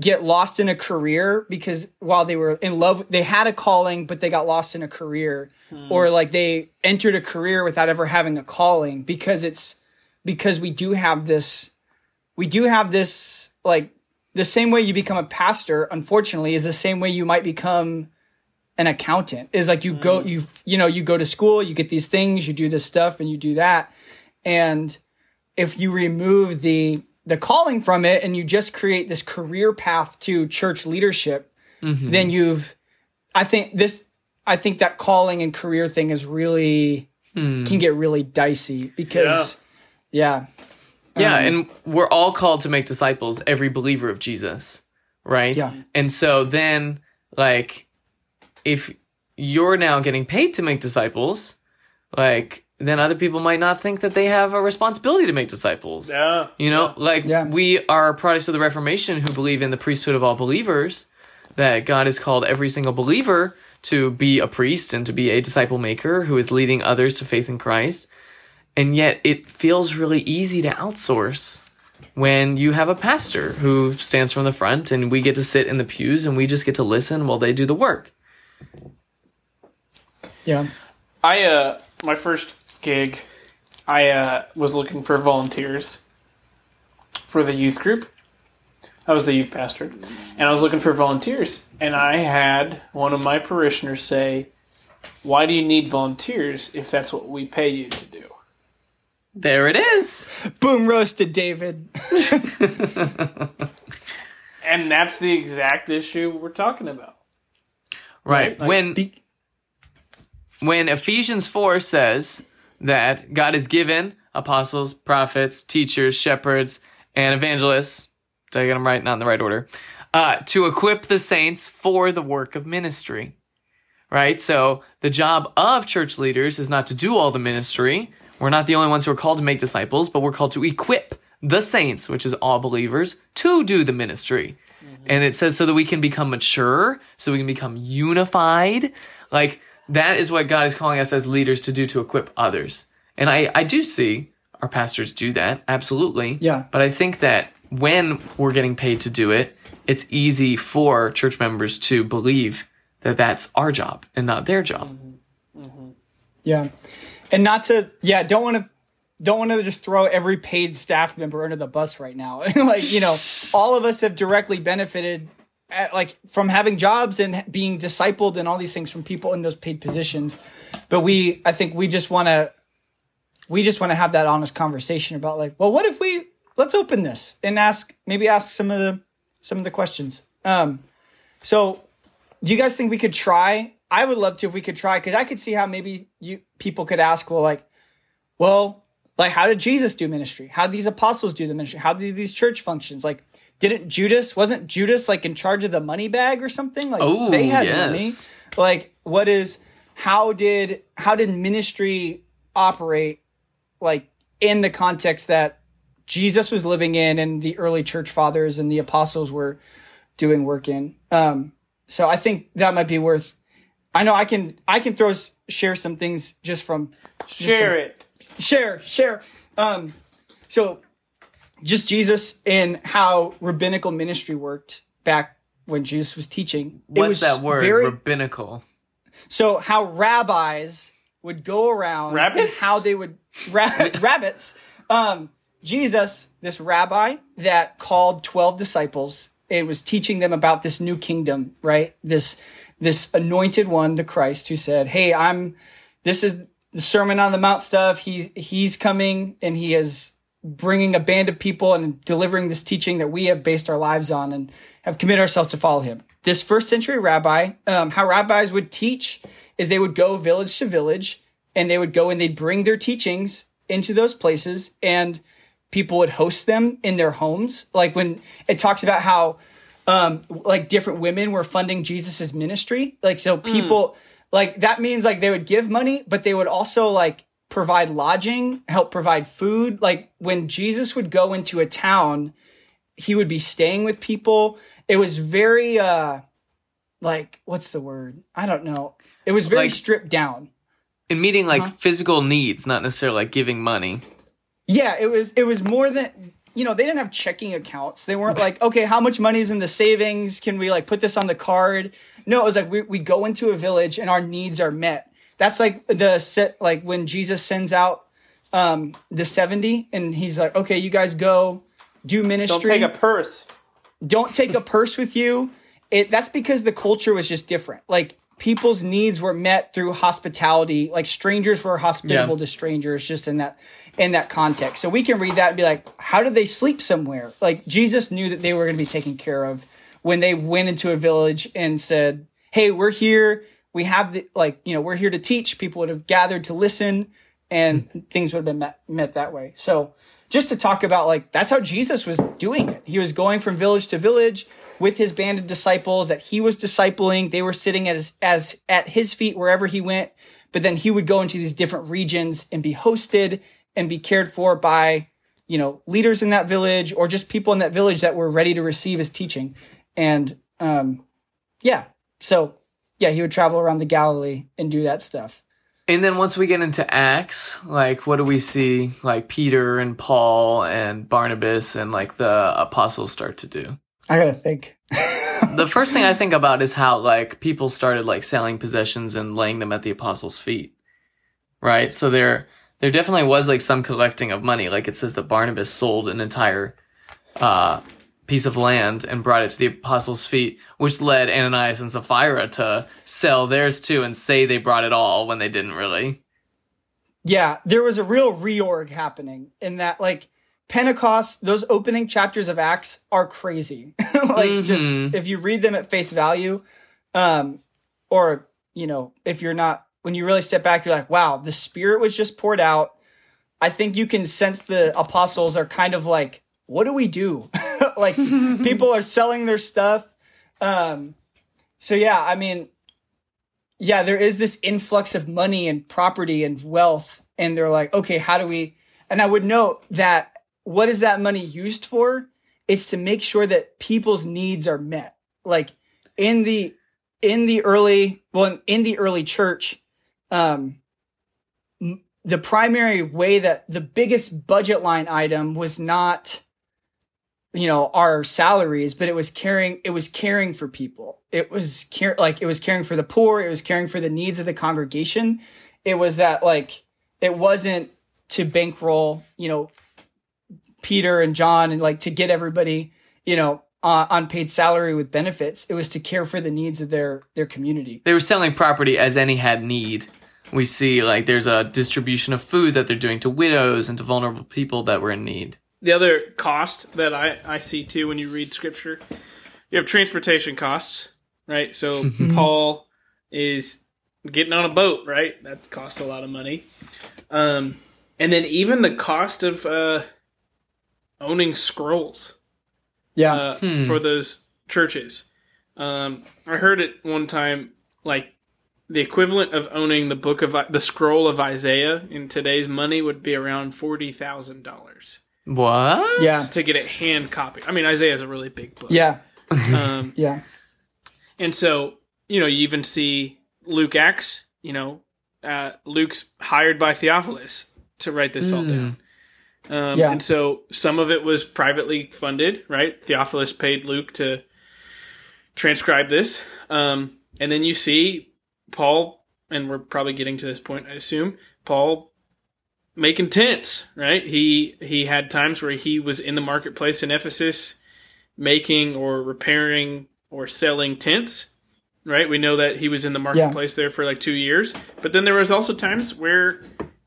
get lost in a career because while they were in love they had a calling but they got lost in a career. Or like they entered a career without ever having a calling because it's because we do have this we do have this like the same way you become a pastor unfortunately is the same way you might become an accountant. Is like you go you you know you go to school you get these things you do this stuff and you do that and if you remove the the calling from it and you just create this career path to church leadership then you've i think this i think that calling and career thing is really can get really dicey because yeah Yeah, Um, and we're all called to make disciples, every believer of Jesus, right? Yeah. And so then, like, if you're now getting paid to make disciples, like, then other people might not think that they have a responsibility to make disciples. Yeah. You know, like Yeah. we are products of the Reformation who believe in the priesthood of all believers, that God has called every single believer to be a priest and to be a disciple maker who is leading others to faith in Christ. And yet it feels really easy to outsource when you have a pastor who stands from the front and we get to sit in the pews and we just get to listen while they do the work. Yeah. I uh my first gig, I uh was looking for volunteers for the youth group. I was the youth pastor, and I was looking for volunteers, and I had one of my parishioners say, "Why do you need volunteers if that's what we pay you to do?" There it is. Boom roasted David. And that's the exact issue we're talking about. Right. Like, when be- when Ephesians 4 says that God has given apostles, prophets, teachers, shepherds, and evangelists, did I get them right? Not in the right order, uh, to equip the saints for the work of ministry. Right? So the job of church leaders is not to do all the ministry. We're not the only ones who are called to make disciples, but we're called to equip the saints, which is all believers, to do the ministry. And it says so that we can become mature, so we can become unified. Like that is what God is calling us as leaders to do to equip others. And I, I do see our pastors do that, absolutely. Yeah. But I think that when we're getting paid to do it, it's easy for church members to believe that that's our job and not their job. Mm-hmm. Mm-hmm. Yeah. And not to yeah, don't want to don't want to just throw every paid staff member under the bus right now. like, you know, all of us have directly benefited at, like from having jobs and being discipled and all these things from people in those paid positions. But we I think we just want to we just want to have that honest conversation about like, well, what if we let's open this and ask maybe ask some of the some of the questions. Um so do you guys think we could try? I would love to if we could try because I could see how maybe you people could ask, well, like, well, like how did Jesus do ministry? How did these apostles do the ministry? How did these church functions? Like, didn't Judas wasn't Judas like in charge of the money bag or something? Like Oh, they had yes. money. Like, what is how did how did ministry operate like in the context that Jesus was living in and the early church fathers and the apostles were doing work in. Um, so I think that might be worth. I know I can I can throw share some things just from Share it. share share. Um, so just Jesus and how rabbinical ministry worked back when Jesus was teaching. It What's was that word? very- Rabbinical. so how rabbis would go around and how they would ra- rabbits. Um, Jesus, this rabbi that called twelve disciples, and was teaching them about this new kingdom, right? This this anointed one, the Christ, who said, "Hey, I'm. This is the Sermon on the Mount stuff. He's he's coming, and he is bringing a band of people and delivering this teaching that we have based our lives on and have committed ourselves to follow him. This first century rabbi, um, how rabbis would teach is they would go village to village and they would go and they'd bring their teachings into those places and people would host them in their homes. Like when it talks about how um like different women were funding Jesus's ministry. Like so people like that means like they would give money, but they would also like provide lodging, help provide food. Like when Jesus would go into a town, he would be staying with people. It was very uh like what's the word? I don't know. It was very Like- stripped down. And meeting like Uh-huh. physical needs, not necessarily like giving money. Yeah, it was it was more than you know, they didn't have checking accounts. They weren't like, okay, how much money is in the savings? Can we like put this on the card? No, it was like we, we go into a village and our needs are met. That's like the set like when Jesus sends out um the 70 and he's like, okay, you guys go do ministry. Don't take a purse. don't take a purse with you. It that's because the culture was just different. Like people's needs were met through hospitality. Like strangers were hospitable Yeah. to strangers just in that in that context. So we can read that and be like, how did they sleep somewhere? Like Jesus knew that they were going to be taken care of when they went into a village and said, "Hey, we're here. We have the like, you know, we're here to teach." People would have gathered to listen and things would have been met, met that way. So just to talk about like that's how Jesus was doing it. He was going from village to village with his band of disciples that he was discipling. They were sitting at his as at his feet wherever he went, but then he would go into these different regions and be hosted and be cared for by, you know, leaders in that village or just people in that village that were ready to receive his teaching. And um, yeah, so yeah, he would travel around the Galilee and do that stuff. And then once we get into Acts, like what do we see? Like Peter and Paul and Barnabas and like the apostles start to do. I gotta think. the first thing I think about is how like people started like selling possessions and laying them at the apostles' feet. Right? So there there definitely was like some collecting of money. Like it says that Barnabas sold an entire uh piece of land and brought it to the apostles' feet, which led Ananias and Sapphira to sell theirs too and say they brought it all when they didn't really. Yeah, there was a real reorg happening in that, like, Pentecost, those opening chapters of Acts are crazy. like, mm-hmm. just if you read them at face value, um, or, you know, if you're not, when you really step back, you're like, wow, the Spirit was just poured out. I think you can sense the apostles are kind of like, what do we do? like people are selling their stuff. Um, so yeah, I mean, yeah, there is this influx of money and property and wealth. And they're like, okay, how do we, and I would note that what is that money used for? It's to make sure that people's needs are met. Like in the, in the early, well, in the early church, um, the primary way that the biggest budget line item was not you know our salaries but it was caring it was caring for people. It was care like it was caring for the poor it was caring for the needs of the congregation. It was that like it wasn't to bankroll you know peter and john and like to get everybody you know uh, on paid salary with benefits. It was to care for the needs of their their community. They were selling property as any had need. We see like there's a distribution of food that they're doing to widows and to vulnerable people that were in need the other cost that I, I see too when you read scripture, you have transportation costs, right? So Paul is getting on a boat, right? That costs a lot of money. Um, and then even the cost of uh, owning scrolls, yeah, uh, hmm. for those churches. Um, I heard it one time, like the equivalent of owning the book of the scroll of Isaiah in today's money would be around forty thousand dollars. What? Yeah. To get it hand copied. I mean, Isaiah is a really big book. Yeah. Um, yeah. And so, you know, you even see Luke Acts, you know, uh, Luke's hired by Theophilus to write this mm. all hmm. down. Um, yeah. And so some of it was privately funded, right? Theophilus paid Luke to transcribe this. Um, and then you see Paul, and we're probably getting to this point, I assume, Paul making tents, right? He he had times where he was in the marketplace in Ephesus making or repairing or selling tents, right? We know that he was in the marketplace yeah. there for like 2 years. But then there was also times where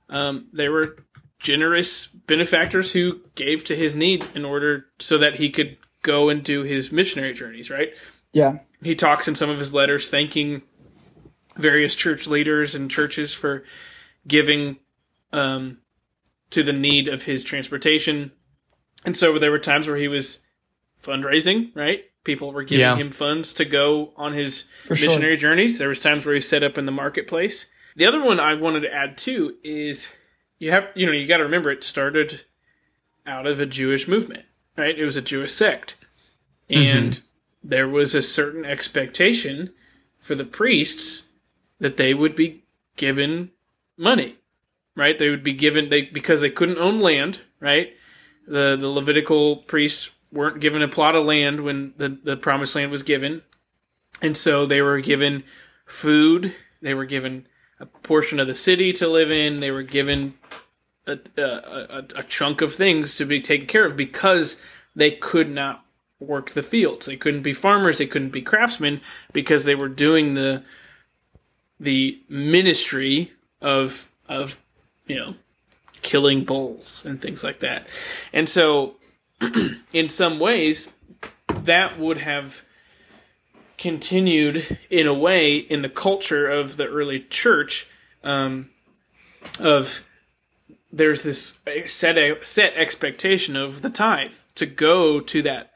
um, there were generous benefactors who gave to his need in order so that he could go and do his missionary journeys, right? Yeah. He talks in some of his letters thanking various church leaders and churches for giving um, to the need of his transportation. And so there were times where he was fundraising, right? People were giving yeah. him funds to go on his For missionary sure. journeys. There was times where he set up in the marketplace. The other one I wanted to add too is you have you know you got to remember it started out of a Jewish movement, right? It was a Jewish sect, and mm-hmm. there was a certain expectation for the priests that they would be given money right? They would be given they because they couldn't own land, right? The the Levitical priests weren't given a plot of land when the, the promised land was given. And so they were given food, they were given a portion of the city to live in, they were given a, a, a, a chunk of things to be taken care of because they could not work the fields. They couldn't be farmers, they couldn't be craftsmen because they were doing the the ministry of of you know, killing bulls and things like that. And so, in some ways, that would have continued in a way in the culture of the early church um, of there's this set set expectation of the tithe to go to that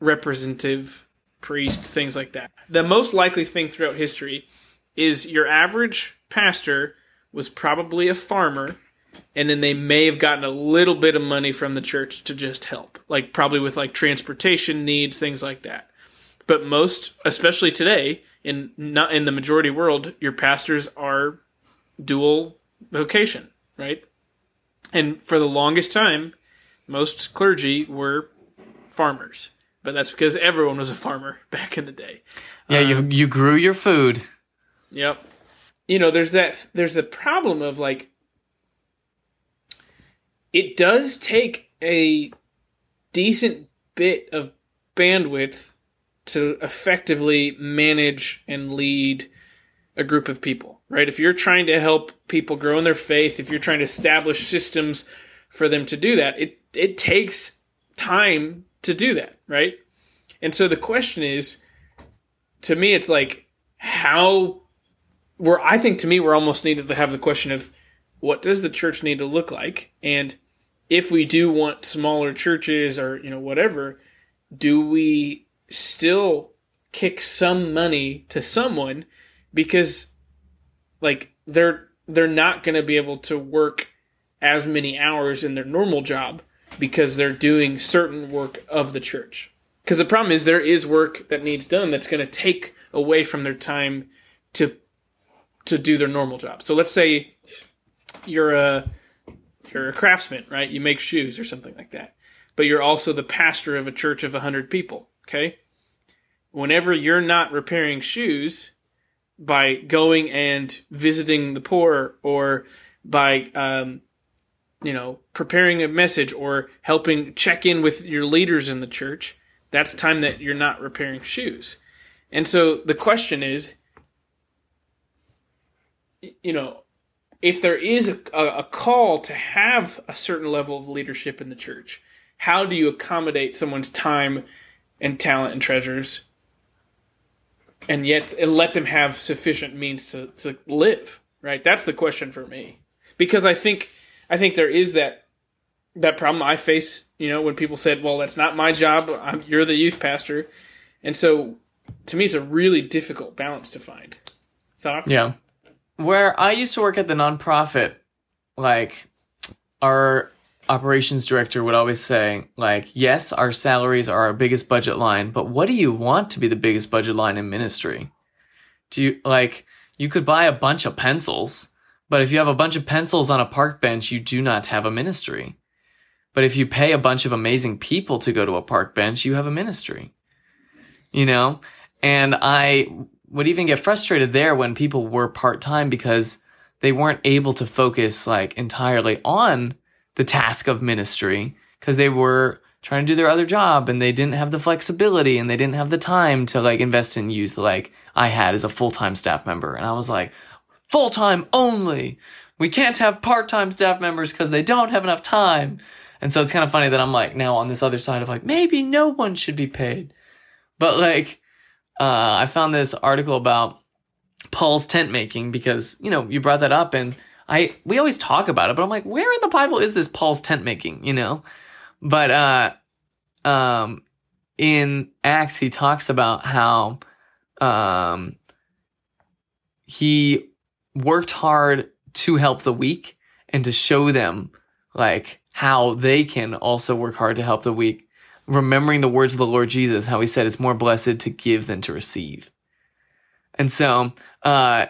representative priest things like that the most likely thing throughout history is your average pastor was probably a farmer and then they may have gotten a little bit of money from the church to just help like probably with like transportation needs things like that but most especially today in not in the majority world your pastors are dual vocation right and for the longest time most clergy were farmers but that's because everyone was a farmer back in the day Yeah, you um, you grew your food. Yep. You know, there's that there's the problem of like it does take a decent bit of bandwidth to effectively manage and lead a group of people, right? If you're trying to help people grow in their faith, if you're trying to establish systems for them to do that, it it takes time to do that, right? And so the question is to me it's like how we're I think to me we're almost needed to have the question of what does the church need to look like? And if we do want smaller churches or you know whatever do we still kick some money to someone? Because like they're they're not going to be able to work as many hours in their normal job because they're doing certain work of the church. Because the problem is there is work that needs done that's going to take away from their time to to do their normal job. So let's say you're a you're a craftsman, right? You make shoes or something like that. But you're also the pastor of a church of 100 people, okay? Whenever you're not repairing shoes by going and visiting the poor or by um, you know, preparing a message or helping check in with your leaders in the church, that's time that you're not repairing shoes. And so the question is, you know, if there is a, a, call to have a certain level of leadership in the church, how do you accommodate someone's time and talent and treasures and yet and let them have sufficient means to, to live right? That's the question for me. Because i think i think there is that that problem i face you know when people said well that's not my job. I'm, you're the youth pastor. And so to me it's a really difficult balance to find. Thoughts? Yeah. Where I used to work at the nonprofit, like our operations director would always say, like, yes, our salaries are our biggest budget line, but what do you want to be the biggest budget line in ministry? Do you like you could buy a bunch of pencils, but if you have a bunch of pencils on a park bench, you do not have a ministry. But if you pay a bunch of amazing people to go to a park bench, you have a ministry. You know? And I would even get frustrated there when people were part time because they weren't able to focus like entirely on the task of ministry because they were trying to do their other job and they didn't have the flexibility and they didn't have the time to like invest in youth like I had as a full time staff member. And I was like, full time only. We can't have part time staff members because they don't have enough time. And so it's kind of funny that I'm like now on this other side of like, maybe no one should be paid. But like, uh, I found this article about Paul's tent making because you know you brought that up and I we always talk about it, but I'm like, where in the Bible is this Paul's tent making? You know, but uh, um, in Acts he talks about how um he worked hard to help the weak and to show them like how they can also work hard to help the weak remembering the words of the Lord Jesus, how he said it's more blessed to give than to receive. And so, uh,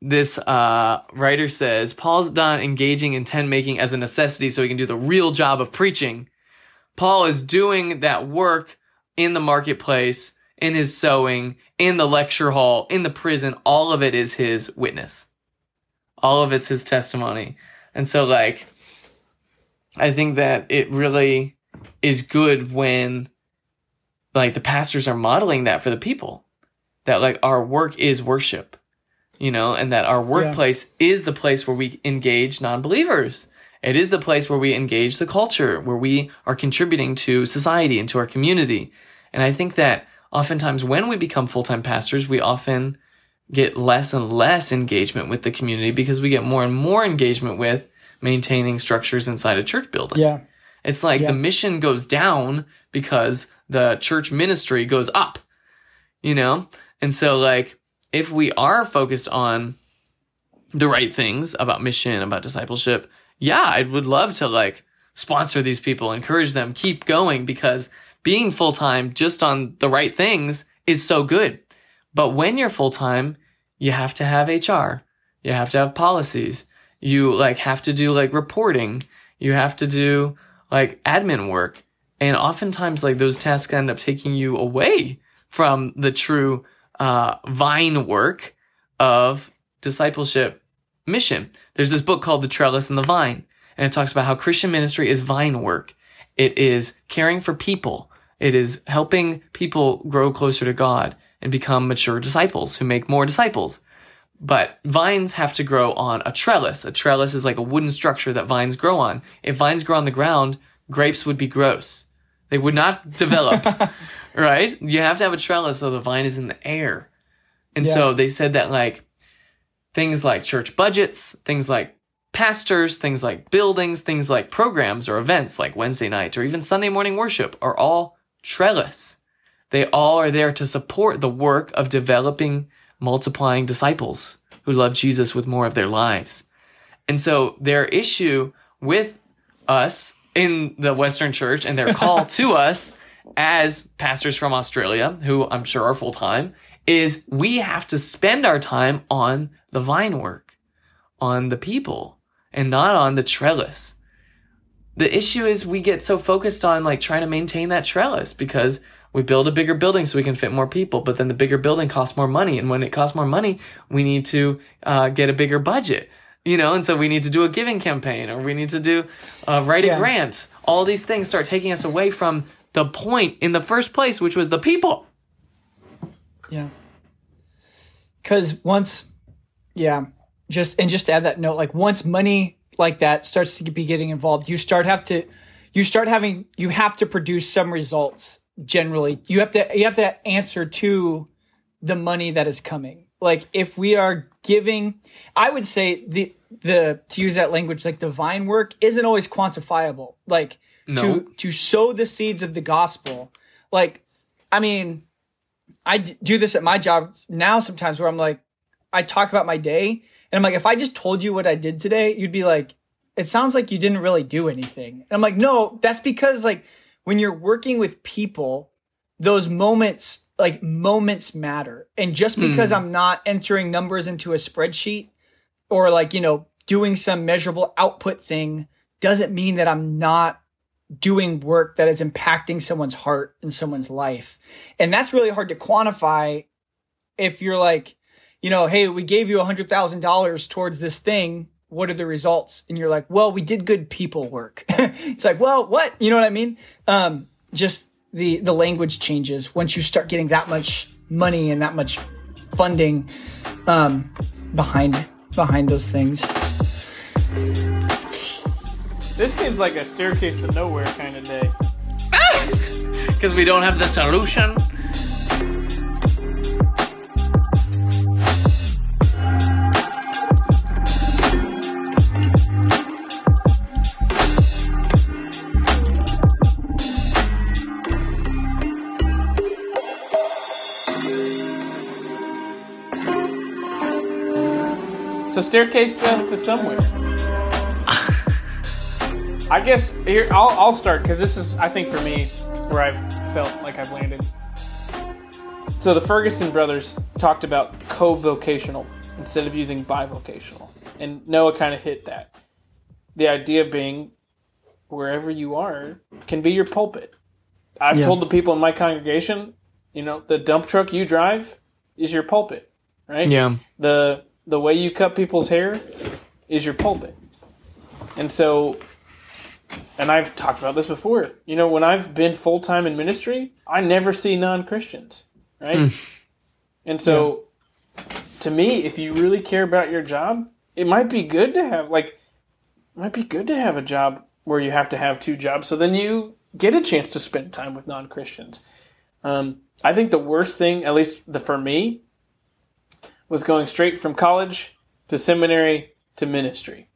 this uh, writer says Paul's done engaging in tent making as a necessity so he can do the real job of preaching. Paul is doing that work in the marketplace, in his sewing, in the lecture hall, in the prison. All of it is his witness. All of it's his testimony. And so, like, I think that it really is good when like the pastors are modeling that for the people. That like our work is worship you know and that our workplace yeah. is the place where we engage non-believers. It is the place where we engage the culture where we are contributing to society and to our community. And i think that oftentimes when we become full-time pastors we often get less and less engagement with the community because we get more and more engagement with maintaining structures inside a church building. Yeah it's like yeah. the mission goes down because the church ministry goes up, you know? And so like if we are focused on the right things about mission, about discipleship, yeah, I would love to like sponsor these people, encourage them, keep going because being full time just on the right things is so good. But when you're full time, you have to have HR. You have to have policies. You like have to do like reporting. You have to do like admin work. And oftentimes like those tasks end up taking you away from the true uh, vine work of discipleship mission. There's this book called The Trellis and the Vine, and it talks about how Christian ministry is vine work. It is caring for people. It is helping people grow closer to God and become mature disciples who make more disciples. But vines have to grow on a trellis. A trellis is like a wooden structure that vines grow on. If vines grow on the ground, grapes would be gross. They would not develop, right? You have to have a trellis so the vine is in the air. And Yeah. so they said that like things like church budgets, things like pastors, things like buildings, things like programs or events like Wednesday night or even Sunday morning worship are all trellis. They all are there to support the work of developing, multiplying disciples who love Jesus with more of their lives. And so their issue with us in the Western church and their call to us as pastors from Australia, who I'm sure are full time, is we have to spend our time on the vine work, on the people, and not on the trellis. The issue is we get so focused on like trying to maintain that trellis because we build a bigger building so we can fit more people, but then the bigger building costs more money. And when it costs more money, we need to uh, get a bigger budget, you know, and so we need to do a giving campaign or we need to do uh, write a Yeah. grant. All these things start taking us away from the point in the first place, which was the people. Yeah. Because once, yeah, just and just to add that note, like once money like that starts to be getting involved, you start have to, you start having, you have to produce some results. Generally, you have to you have to answer to the money that is coming. Like if we are giving, I would say the the to use that language, like the vine work isn't always quantifiable. Like No. to to sow the seeds of the gospel. Like, I mean, I d- do this at my job now sometimes where I'm like, I talk about my day and I'm like, if I just told you what I did today, you'd be like, it sounds like you didn't really do anything. And I'm like, no, that's because like when you're working with people, those moments, like moments matter. And just hmm. because I'm not entering numbers into a spreadsheet or like, you know, doing some measurable output thing doesn't mean that I'm not doing work that is impacting someone's heart and someone's life. And that's really hard to quantify if you're like, you know, hey, we gave you a hundred thousand dollars towards this thing. What are the results? And you're like, well, we did good people work. it's like, well, what? You know what I mean? Um, just the the language changes once you start getting that much money and that much funding um, behind behind those things. This seems like a staircase to nowhere kind of day. Because we don't have the solution. So staircase us to somewhere. I guess here I'll, I'll start because this is I think for me where I've felt like I've landed. So the Ferguson brothers talked about co-vocational instead of using bivocational, and Noah kind of hit that. The idea being wherever you are can be your pulpit. I've Yeah. told the people in my congregation, you know, the dump truck you drive is your pulpit, right? Yeah. the the way you cut people's hair is your pulpit. And so and I've talked about this before. You know, when I've been full time in ministry, I never see non Christians. Right? And so to me, if you really care about your job, it might be good to have like it might be good to have a job where you have to have two jobs so then you get a chance to spend time with non Christians. Um, I think the worst thing, at least the for me, was going straight from college to seminary to ministry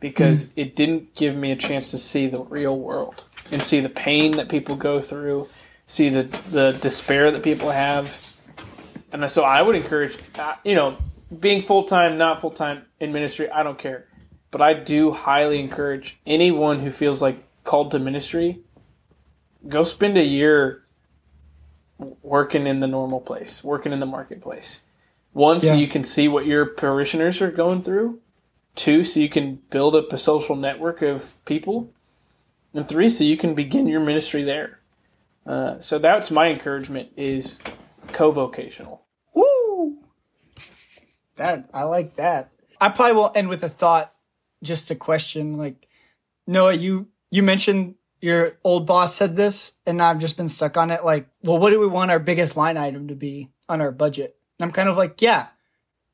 because it didn't give me a chance to see the real world and see the pain that people go through, see the, the despair that people have. And so I would encourage, uh, you know, being full time, not full time in ministry, I don't care. But I do highly encourage anyone who feels like called to ministry, go spend a year working in the normal place, working in the marketplace. One, so Yeah. you can see what your parishioners are going through. Two, so you can build up a social network of people. And three, so you can begin your ministry there. Uh, so that's my encouragement is co-vocational. Woo! That I like that. I probably will end with a thought, just a question. Like Noah, you you mentioned your old boss said this, and I've just been stuck on it. Like, well, what do we want our biggest line item to be on our budget? And I'm kind of like, yeah,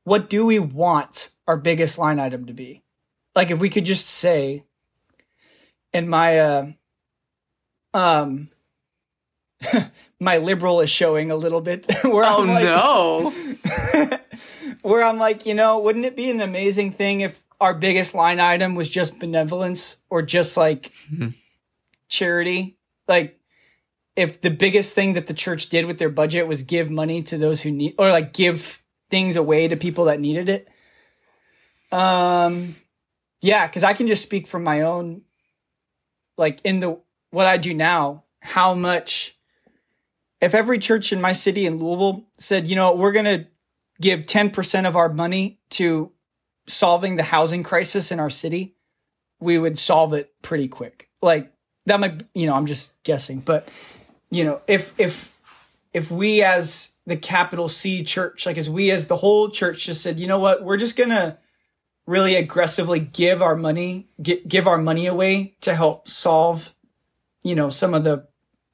what do we want our biggest line item to be? Like, if we could just say, and my uh, um. my liberal is showing a little bit where Oh I'm like, no. where I'm like, you know, wouldn't it be an amazing thing if our biggest line item was just benevolence or just like charity? Like, if the biggest thing that the church did with their budget was give money to those who need, or like give things away to people that needed it. Um, yeah, because I can just speak from my own, like in the what I do now, how much. If every church in my city in Louisville said, you know, we're gonna give 10% of our money to solving the housing crisis in our city, we would solve it pretty quick. Like that might, you know, I'm just guessing, but you know, if if if we as the capital C church, like as we as the whole church just said, you know what, we're just gonna really aggressively give our money, gi- give our money away to help solve, you know, some of the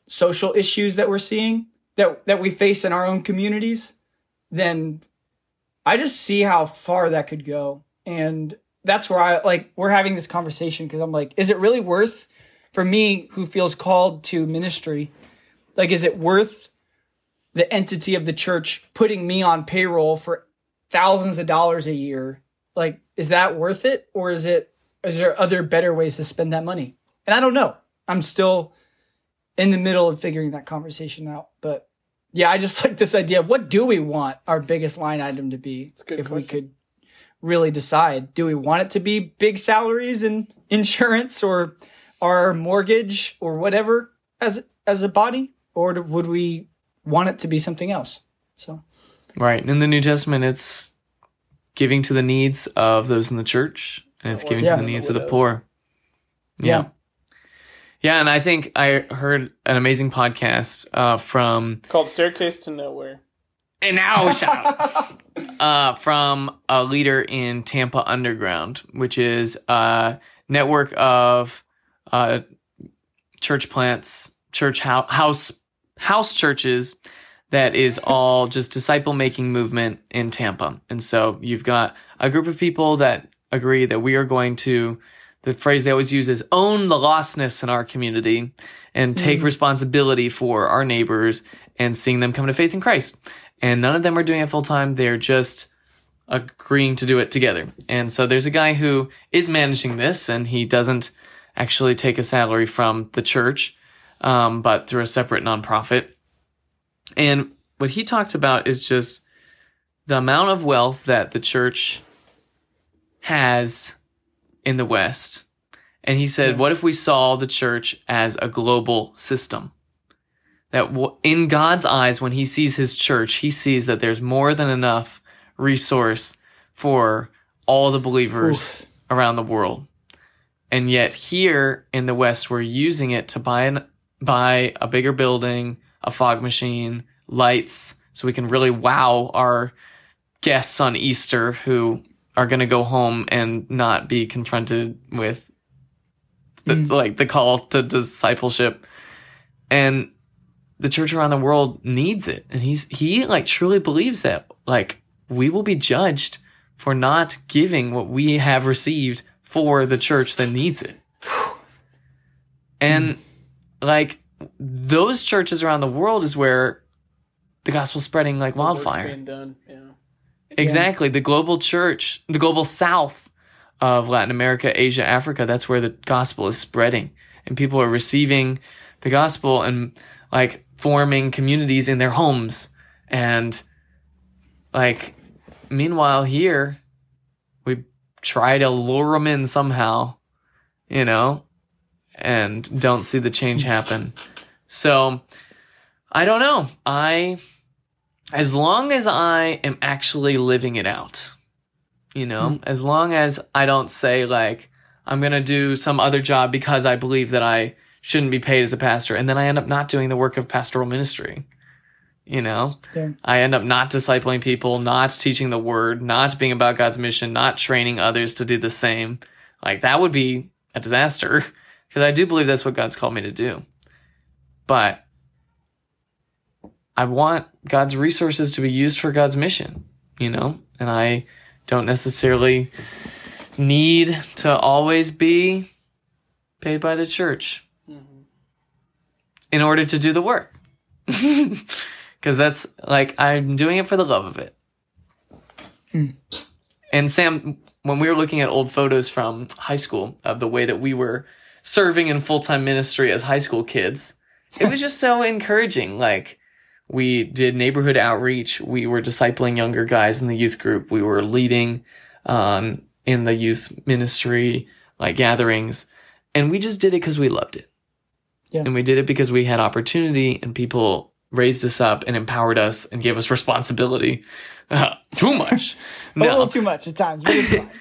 social issues that we're seeing that that we face in our own communities, then I just see how far that could go. And that's where I like we're having this conversation because I'm like, is it really worth for me who feels called to ministry? Like, is it worth the entity of the church putting me on payroll for thousands of dollars a year? Like, is that worth it? Or is it is there other better ways to spend that money? And I don't know. I'm still in the middle of figuring that conversation out. But yeah, I just like this idea of what do we want our biggest line item to be if we could really decide. Do we want it to be big salaries and insurance or our mortgage or whatever as as a body, or would we want it to be something else? So Right. In the New Testament, it's giving to the needs of those in the church, and it's giving Yeah. to the needs of the poor. yeah, Yeah. Yeah, and I think I heard an amazing podcast uh, from Called Staircase to Nowhere. and now shout out, uh, from a leader in Tampa Underground, which is a network of uh, church plants, church house house churches that is all just disciple making movement in Tampa. And so you've got a group of people that agree that we are going to the phrase they always use is own the lostness in our community and take mm. responsibility for our neighbors and seeing them come to faith in Christ. And none of them are doing it full time. They're just agreeing to do it together. And so there's a guy who is managing this and he doesn't actually take a salary from the church, um, but through a separate nonprofit. And what he talks about is just the amount of wealth that the church has in the West. And he said, what if we saw the church as a global system? That w- in God's eyes, when he sees his church, he sees that there's more than enough resource for all the believers around the world. And yet here in the West, we're using it to buy an, buy a bigger building, a fog machine, lights, so we can really wow our guests on Easter who are going to go home and not be confronted with the, mm. like the call to discipleship. And the church around the world needs it. And he's, he like truly believes that like we will be judged for not giving what we have received for the church that needs it. And mm. Like those churches around the world is where the gospel's spreading like Work's wildfire. being done. Yeah. Exactly. The global church, the global south of Latin America, Asia, Africa, that's where the gospel is spreading. And people are receiving the gospel and like forming communities in their homes and like, meanwhile, here, we try to lure them in somehow, you know, and don't see the change happen. So, I don't know. I, as long as I am actually living it out, you know, mm-hmm. as long as I don't say, like, I'm going to do some other job because I believe that I shouldn't be paid as a pastor, and then I end up not doing the work of pastoral ministry. You know, Yeah. I end up not discipling people, not teaching the word, not being about God's mission, not training others to do the same. Like that would be a disaster because I do believe that's what God's called me to do. But I want God's resources to be used for God's mission, you know, and I don't necessarily need to always be paid by the church mm-hmm. in order to do the work. Because that's like, I'm doing it for the love of it. Mm. And Sam, when we were looking at old photos from high school of the way that we were serving in full time ministry as high school kids, it was just so encouraging. Like, we did neighborhood outreach. We were discipling younger guys in the youth group. We were leading um, in the youth ministry, like gatherings. And we just did it because we loved it. Yeah. And we did it because we had opportunity and people raised us up and empowered us and gave us responsibility. Uh, too much. A little too much at times, but it's fine.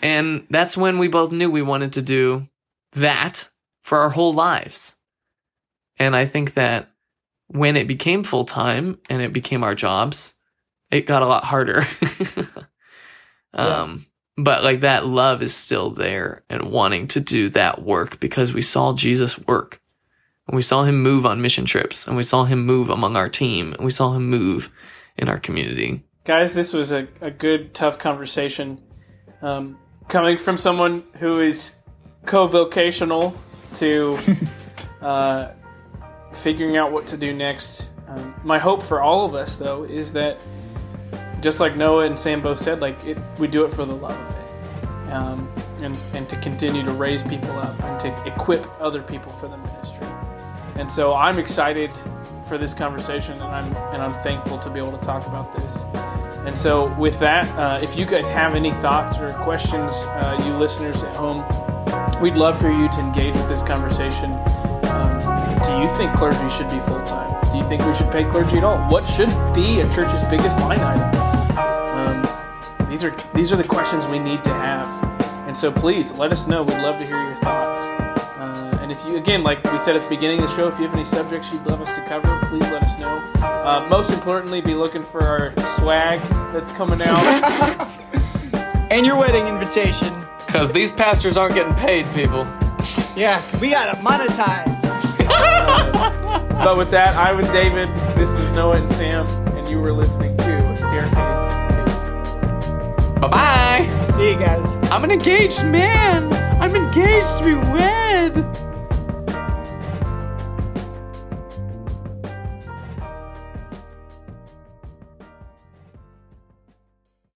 And that's when we both knew we wanted to do that for our whole lives. And I think that when it became full time and it became our jobs, it got a lot harder. um, but like that love is still there and wanting to do that work because we saw Jesus work. And we saw him move on mission trips and we saw him move among our team and we saw him move in our community. Guys, this was a, a good, tough conversation. Um, coming from someone who is co vocational to uh, figuring out what to do next. Um, my hope for all of us, though, is that just like Noah and Sam both said, like it, we do it for the love of it, um, and and to continue to raise people up and to equip other people for the ministry. And so I'm excited for this conversation, and I'm and I'm thankful to be able to talk about this. And so with that, uh, if you guys have any thoughts or questions, uh, you listeners at home, we'd love for you to engage with this conversation. Um, do you think clergy should be full time? Do you think we should pay clergy at all? What should be a church's biggest line item? Um, these are these are the questions we need to have, and so please let us know. We'd love to hear your thoughts. Uh, and if you, again, like we said at the beginning of the show, if you have any subjects you'd love us to cover, please let us know. Uh, most importantly, be looking for our swag that's coming out. And your wedding invitation. Because these pastors aren't getting paid, people. Yeah, we gotta monetize. but with that, I was David. This was Noah and Sam, and you were listening to A Staircase Bye bye. See you guys. I'm an engaged man. I'm engaged to be wed.